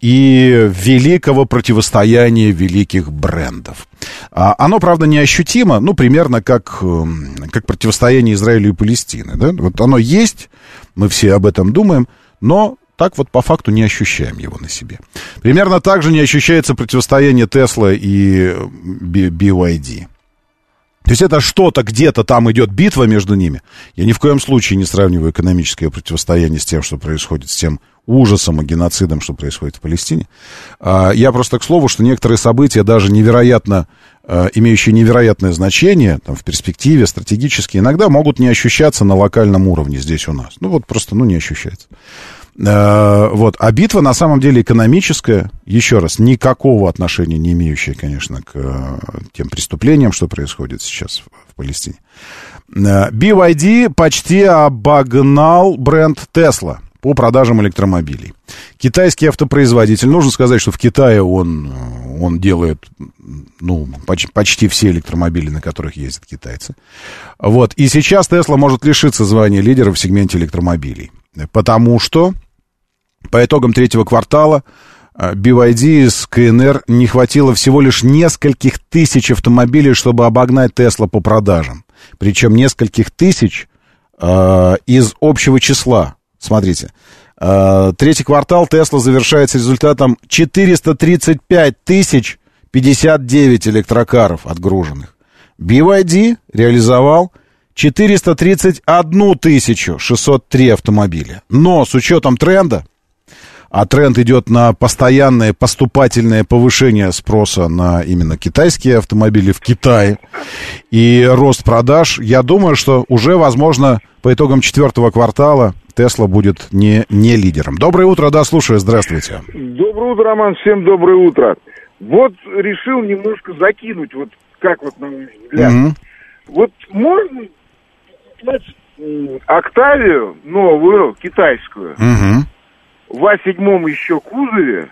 и великого противостояния великих брендов. А, Оно, правда, неощутимо, ну, примерно как, э, как противостояние Израиля и Палестины. Да? Вот оно есть, мы все об этом думаем, но так вот по факту не ощущаем его на себе. Примерно так же не ощущается противостояние Тесла и BYD. То есть это что-то, где-то там идет битва между ними. Я ни в коем случае не сравниваю экономическое противостояние с тем, что происходит, с тем ужасом и геноцидом, что происходит в Палестине. А, Я просто к слову, что некоторые события, даже невероятно, э, имеющие невероятное значение там, в перспективе, стратегически, иногда могут не ощущаться на локальном уровне здесь у нас. Ну вот просто, ну не ощущается. Э, Вот. А битва на самом деле экономическая, еще раз, никакого отношения не имеющая, конечно, к э, тем преступлениям, что происходит сейчас в, Палестине. BYD почти обогнал бренд Tesla по продажам электромобилей. Китайский автопроизводитель, нужно сказать, что в Китае он, э, он делает ну, поч- почти все электромобили, на которых ездят китайцы. Вот. И сейчас Tesla может лишиться звания лидера в сегменте электромобилей. Потому что по итогам третьего квартала э, BYD из КНР не хватило всего лишь нескольких тысяч автомобилей, чтобы обогнать Tesla по продажам. Причем нескольких тысяч э, из общего числа. Смотрите. Э, третий квартал Tesla завершается результатом 435 тысяч 59 электрокаров отгруженных. BYD реализовал 431 тысячу 603 автомобиля. Но с учетом тренда, а тренд идет на постоянное поступательное повышение спроса на именно китайские автомобили в Китае и рост продаж, я думаю, что уже, возможно, по итогам четвертого квартала Тесла будет не, не лидером. Доброе утро, да, слушаю, здравствуйте. Доброе утро, Роман, всем доброе утро. Вот решил немножко закинуть, вот как вот на мой взгляд. Мгм. Вот можно Октавию новую, китайскую, Мгм. В А7 еще кузове,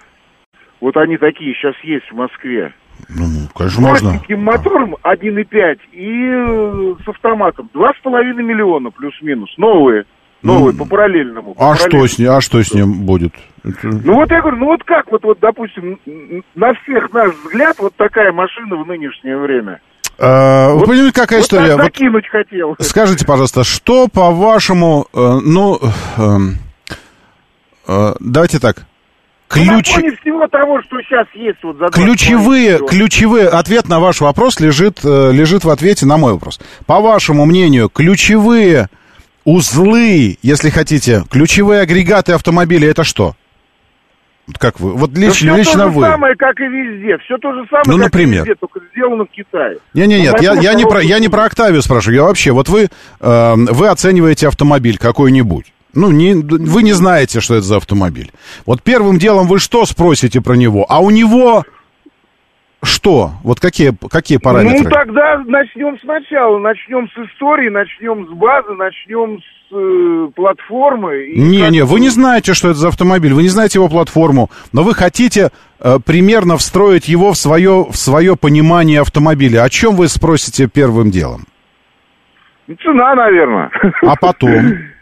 вот они такие сейчас есть в Москве, Ну, конечно, можно. Простеньким мотором 1.5 и э, с автоматом. Два с половиной миллиона плюс-минус. Новые. Новые, Ну, по параллельному. по А что параллельному. с ним, а что с ним будет? Это- Ну вот я говорю, ну вот как вот, вот допустим, на всех наш взгляд, вот такая машина в нынешнее время. А, Вы Вот- понимаете, какая вот история? Вот хотел. Скажите, пожалуйста, что по-вашему, э, ну, эм, давайте так, Ну, на ключ, всего того, что сейчас есть вот за ключевые, ключевые, ответ на ваш вопрос лежит, э, лежит в ответе на мой вопрос. По вашему мнению, ключевые узлы, если хотите, ключевые агрегаты автомобиля, это что? Как вы? Вот Да лично, всё лично то же вы. самое, как и везде. Все то же самое, Ну, как например? и везде, только сделано в Китае. Не, не, нет, я, я не про, я не про Октавию спрашиваю, я вообще, вот вы, э, вы оцениваете автомобиль какой-нибудь. Ну, не, вы не знаете, что это за автомобиль. Вот первым делом вы что спросите про него? А у него что? Вот какие, какие параметры? Ну, тогда начнем сначала. Начнем с истории, начнем с базы, начнем с э, платформы. и Не, как- не, вы не знаете, что это за автомобиль, вы не знаете его платформу, но вы хотите э, примерно встроить его в свое, в свое понимание автомобиля. О чем вы спросите первым делом? Цена, наверное. А потом?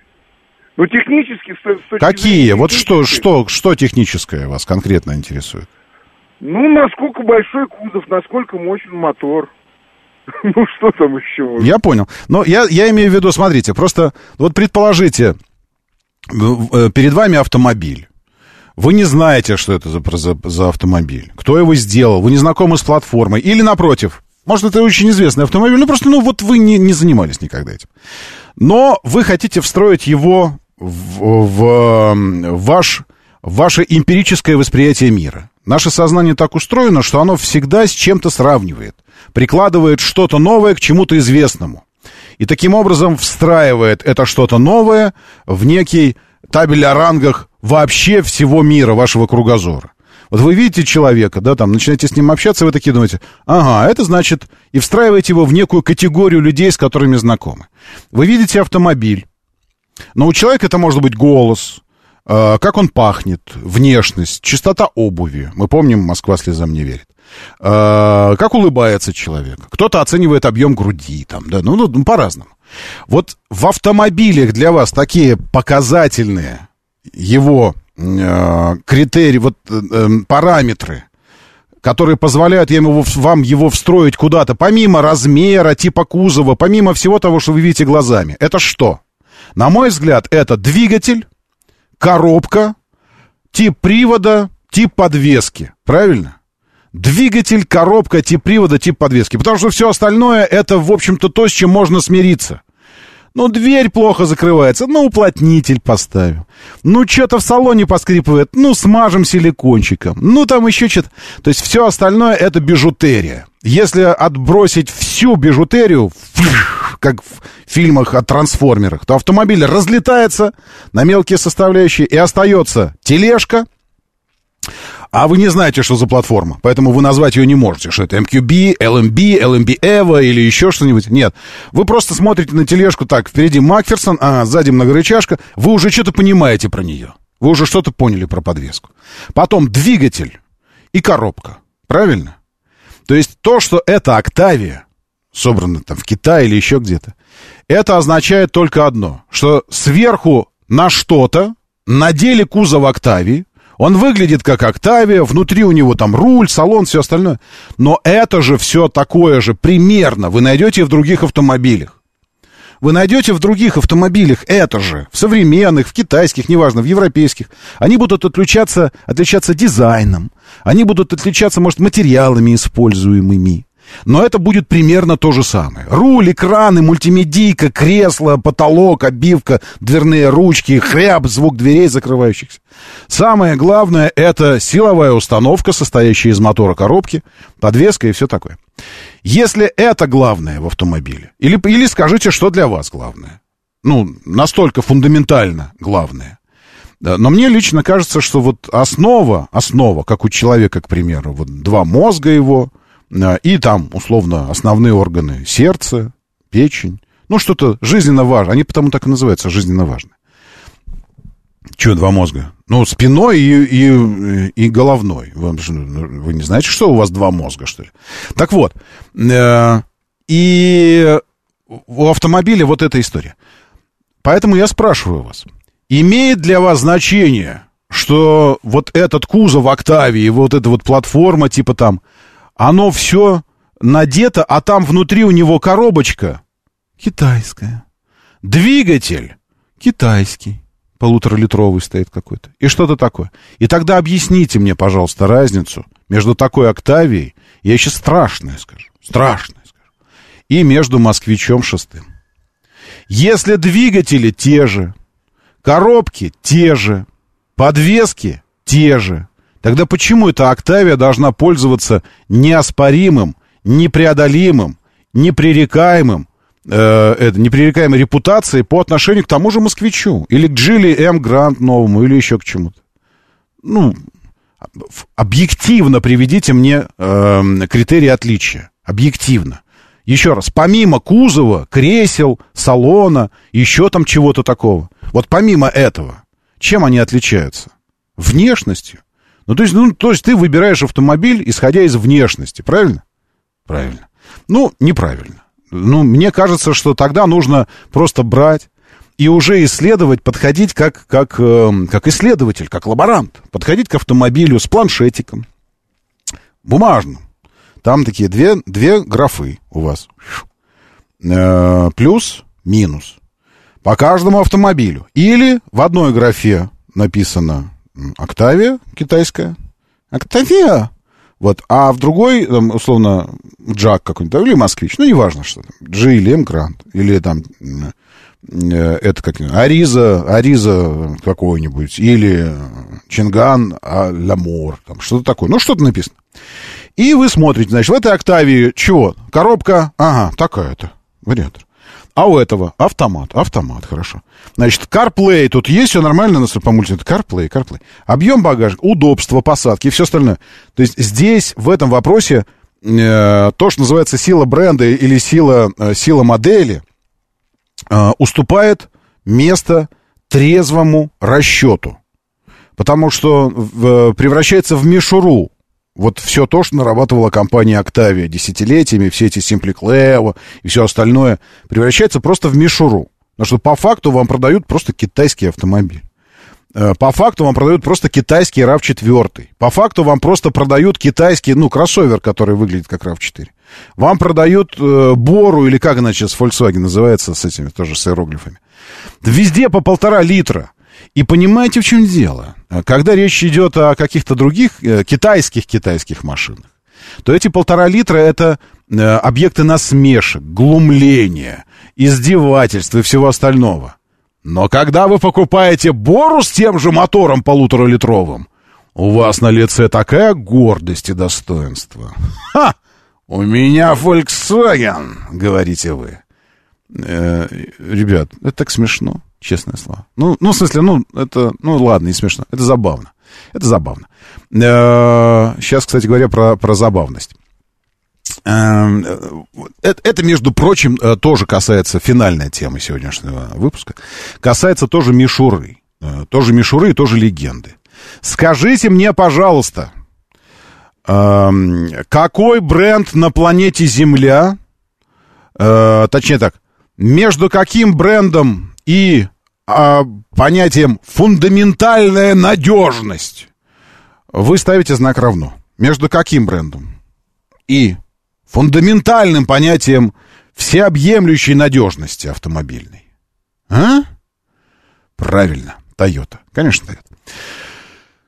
Ну, технически... с- с Какие? зрения Вот что, что, что техническое вас конкретно интересует? Ну, насколько большой кузов, насколько мощен мотор. Ну, что там еще? Я понял. Но я, я имею в виду, смотрите, просто вот предположите, э, перед вами автомобиль. Вы не знаете, что это за, за, за автомобиль, кто его сделал, вы не знакомы с платформой. Или напротив, может, это очень известный автомобиль, ну просто, ну вот вы не, не занимались никогда этим. Но вы хотите встроить его в, в, ваш, ваше эмпирическое восприятие мира. Наше сознание так устроено, что оно всегда с чем-то сравнивает, прикладывает что-то новое к чему-то известному. И таким образом встраивает это что-то новое в некий табель о рангах вообще всего мира, вашего кругозора. Вот вы видите человека, да, там, начинаете с ним общаться, вы такие думаете, ага, это значит, и встраиваете его в некую категорию людей, с которыми знакомы. Вы видите автомобиль, но у человека это может быть голос, э, как он пахнет, внешность, чистота обуви. Мы помним, Москва слезам не верит. Э, как улыбается человек. Кто-то оценивает объем груди, там, да, ну, ну, по-разному. Вот в автомобилях для вас такие показательные его э, критерии, вот э, э, параметры, которые позволяют ему вам его встроить куда-то, помимо размера, типа кузова, помимо всего того, что вы видите глазами. Это что? На мой взгляд, это двигатель, коробка, тип привода, тип подвески. Правильно? Двигатель, коробка, тип привода, тип подвески. Потому что все остальное это, в общем-то, то, с чем можно смириться. Ну, дверь плохо закрывается, ну, уплотнитель поставим. Ну, что-то в салоне поскрипывает, ну, смажем силикончиком. Ну, там еще что-то. То есть все остальное это бижутерия. Если отбросить всю бижутерию, как в фильмах о трансформерах, то автомобиль разлетается на мелкие составляющие и остается тележка, а вы не знаете, что за платформа, поэтому вы назвать ее не можете, что это MQB, LMB, LMB Evo или еще что-нибудь. Нет, вы просто смотрите на тележку так, впереди Макферсон, а сзади многорычажка, вы уже что-то понимаете про нее. Вы уже что-то поняли про подвеску. Потом двигатель и коробка, правильно? То есть то, что это Октавия, собрана там в Китае или еще где-то, это означает только одно, что сверху на что-то надели кузов Октавии, он выглядит как Октавия, внутри у него там руль, салон, все остальное. Но это же все такое же примерно вы найдете в других автомобилях. Вы найдете в других автомобилях это же, в современных, в китайских, неважно, в европейских. Они будут отличаться, отличаться дизайном, они будут отличаться, может, материалами используемыми. Но это будет примерно то же самое. Руль, экраны, мультимедийка, кресло, потолок, обивка, дверные ручки, хряб, звук дверей закрывающихся. Самое главное — это силовая установка, состоящая из мотора коробки, подвеска и все такое. Если это главное в автомобиле, или, или скажите, что для вас главное. Ну, настолько фундаментально главное. Но мне лично кажется, что вот основа, основа, как у человека, к примеру, вот два мозга его, и там, условно, основные органы сердце, печень, ну, что-то жизненно важное. Они потому так и называются, жизненно важные. Че два мозга? Ну, спиной и, и, и головной. Вы, вы не знаете, что у вас два мозга, что ли? Так вот, э, и у автомобиля вот эта история. Поэтому я спрашиваю вас, имеет для вас значение, что вот этот кузов Октавии, вот эта вот платформа типа там, оно все надето, а там внутри у него коробочка китайская. Двигатель китайский, полуторалитровый стоит какой-то. И что-то такое. И тогда объясните мне, пожалуйста, разницу между такой Октавией, я еще страшное скажу, страшное скажу, и между москвичом шестым. Если двигатели те же, коробки те же, подвески те же, тогда почему эта Октавия должна пользоваться неоспоримым, непреодолимым, непререкаемым, э, это, непререкаемой репутацией по отношению к тому же москвичу или к Джилли М. Грант новому или еще к чему-то? Ну, объективно приведите мне э, критерии отличия. Объективно. Еще раз, помимо кузова, кресел, салона, еще там чего-то такого. Вот помимо этого, чем они отличаются? Внешностью. Ну, то есть, ну, то есть ты выбираешь автомобиль, исходя из внешности, правильно? Правильно. Ну, неправильно. Ну, мне кажется, что тогда нужно просто брать и уже исследовать, подходить как, как, э, как исследователь, как лаборант. Подходить к автомобилю с планшетиком, бумажным. Там такие две, две графы у вас. Э, плюс, минус. По каждому автомобилю. Или в одной графе написано Октавия китайская. Октавия. Вот, а в другой, там, условно, JAC какой-нибудь, или Москвич, ну, неважно, что там, Geely Emgrand, или там, э, это как Arrizo, Arrizo какой-нибудь, или Changan Lamore, там, что-то такое, ну, что-то написано. И вы смотрите, значит, в этой Октавии чего? Коробка, ага, такая-то, вариатор. А у этого автомат, автомат, хорошо. Значит, CarPlay тут есть, все нормально, нас по мультику. CarPlay, CarPlay. Объем багажа, удобство посадки и все остальное. То есть здесь, в этом вопросе, э, то, что называется сила бренда или сила, э, сила модели, э, уступает место трезвому расчету. Потому что в, превращается в мишуру вот все то, что нарабатывала компания Octavia десятилетиями, все эти Clevo и все остальное, превращается просто в мишуру. Потому что по факту вам продают просто китайский автомобиль. Э, по факту вам продают просто китайский RAV4. По факту вам просто продают китайский, ну, кроссовер, который выглядит как RAV4. Вам продают э, Бору, или как она сейчас Volkswagen называется, с этими тоже с иероглифами. Везде по полтора литра. И понимаете, в чем дело? Когда речь идет о каких-то других э, китайских китайских машинах, то эти полтора литра это э, объекты насмешек, глумления, издевательства и всего остального. Но когда вы покупаете Бору с тем же мотором полуторалитровым, у вас на лице такая гордость и достоинство. Ха! У меня Volkswagen, говорите вы. Э, ребят, это так смешно честное слово. Ну, ну, в смысле, ну, это, ну, ладно, не смешно. Это забавно. Это забавно. Сейчас, э, кстати говоря, про, про забавность. Э, это, между прочим, э, тоже касается финальной темы сегодняшнего выпуска. Касается тоже мишуры. Тоже мишуры и тоже легенды. Скажите мне, пожалуйста, какой бренд на планете Земля, точнее так, между каким брендом и а, понятием фундаментальная надежность вы ставите знак равно. Между каким брендом? И фундаментальным понятием всеобъемлющей надежности автомобильной. А? Правильно, Toyota. Конечно, Toyota.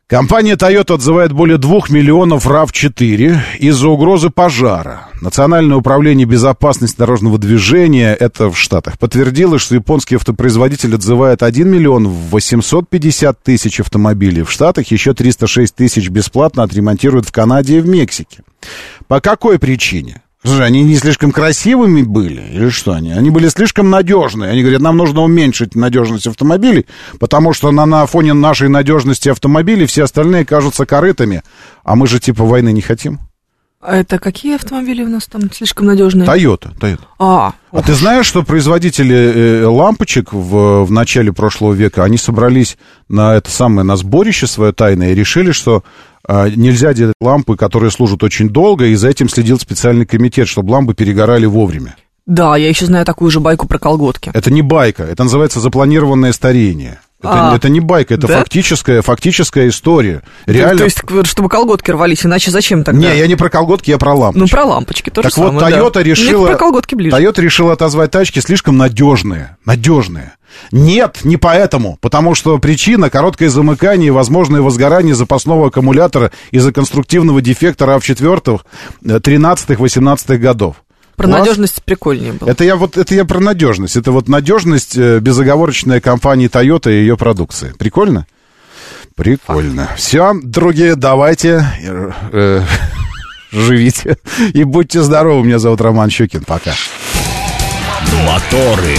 Компания Toyota отзывает более 2 миллионов RAV4 из-за угрозы пожара. Национальное управление безопасности дорожного движения, это в Штатах, подтвердило, что японский автопроизводитель отзывает 1 миллион 850 тысяч автомобилей. В Штатах еще 306 тысяч бесплатно отремонтируют в Канаде и в Мексике. По какой причине? Слушай, они не слишком красивыми были? Или что они? Они были слишком надежные. Они говорят, нам нужно уменьшить надежность автомобилей, потому что на, на фоне нашей надежности автомобилей все остальные кажутся корытами. А мы же типа войны не хотим. А это какие автомобили у нас там слишком надежные? Тойота, Тойота. А, а ты знаешь, что производители э, лампочек в, в начале прошлого века, они собрались на это самое, на сборище свое тайное и решили, что а, нельзя делать лампы, которые служат очень долго, и за этим следил специальный комитет, чтобы лампы перегорали вовремя. Да, я еще знаю такую же байку про колготки. Это не байка, это называется запланированное старение. Это, а, это не байка, это да? фактическая, фактическая история. Реально. То, есть, чтобы колготки рвались, иначе зачем тогда? Не, я не про колготки, я про лампочки. Ну, про лампочки тоже Так самое, вот, Toyota да. решила... Мне про колготки ближе. Toyota решила отозвать тачки слишком надежные. Надежные. Нет, не поэтому. Потому что причина – короткое замыкание и возможное возгорание запасного аккумулятора из-за конструктивного дефекта RAV4 13-18 годов. Про Класс. надежность прикольнее было. Это я вот это я про надежность. Это вот надежность э, безоговорочная компании Toyota и ее продукции. Прикольно? Прикольно. Все, другие, давайте э, э, живите и будьте здоровы. Меня зовут Роман Щукин. Пока. Моторы.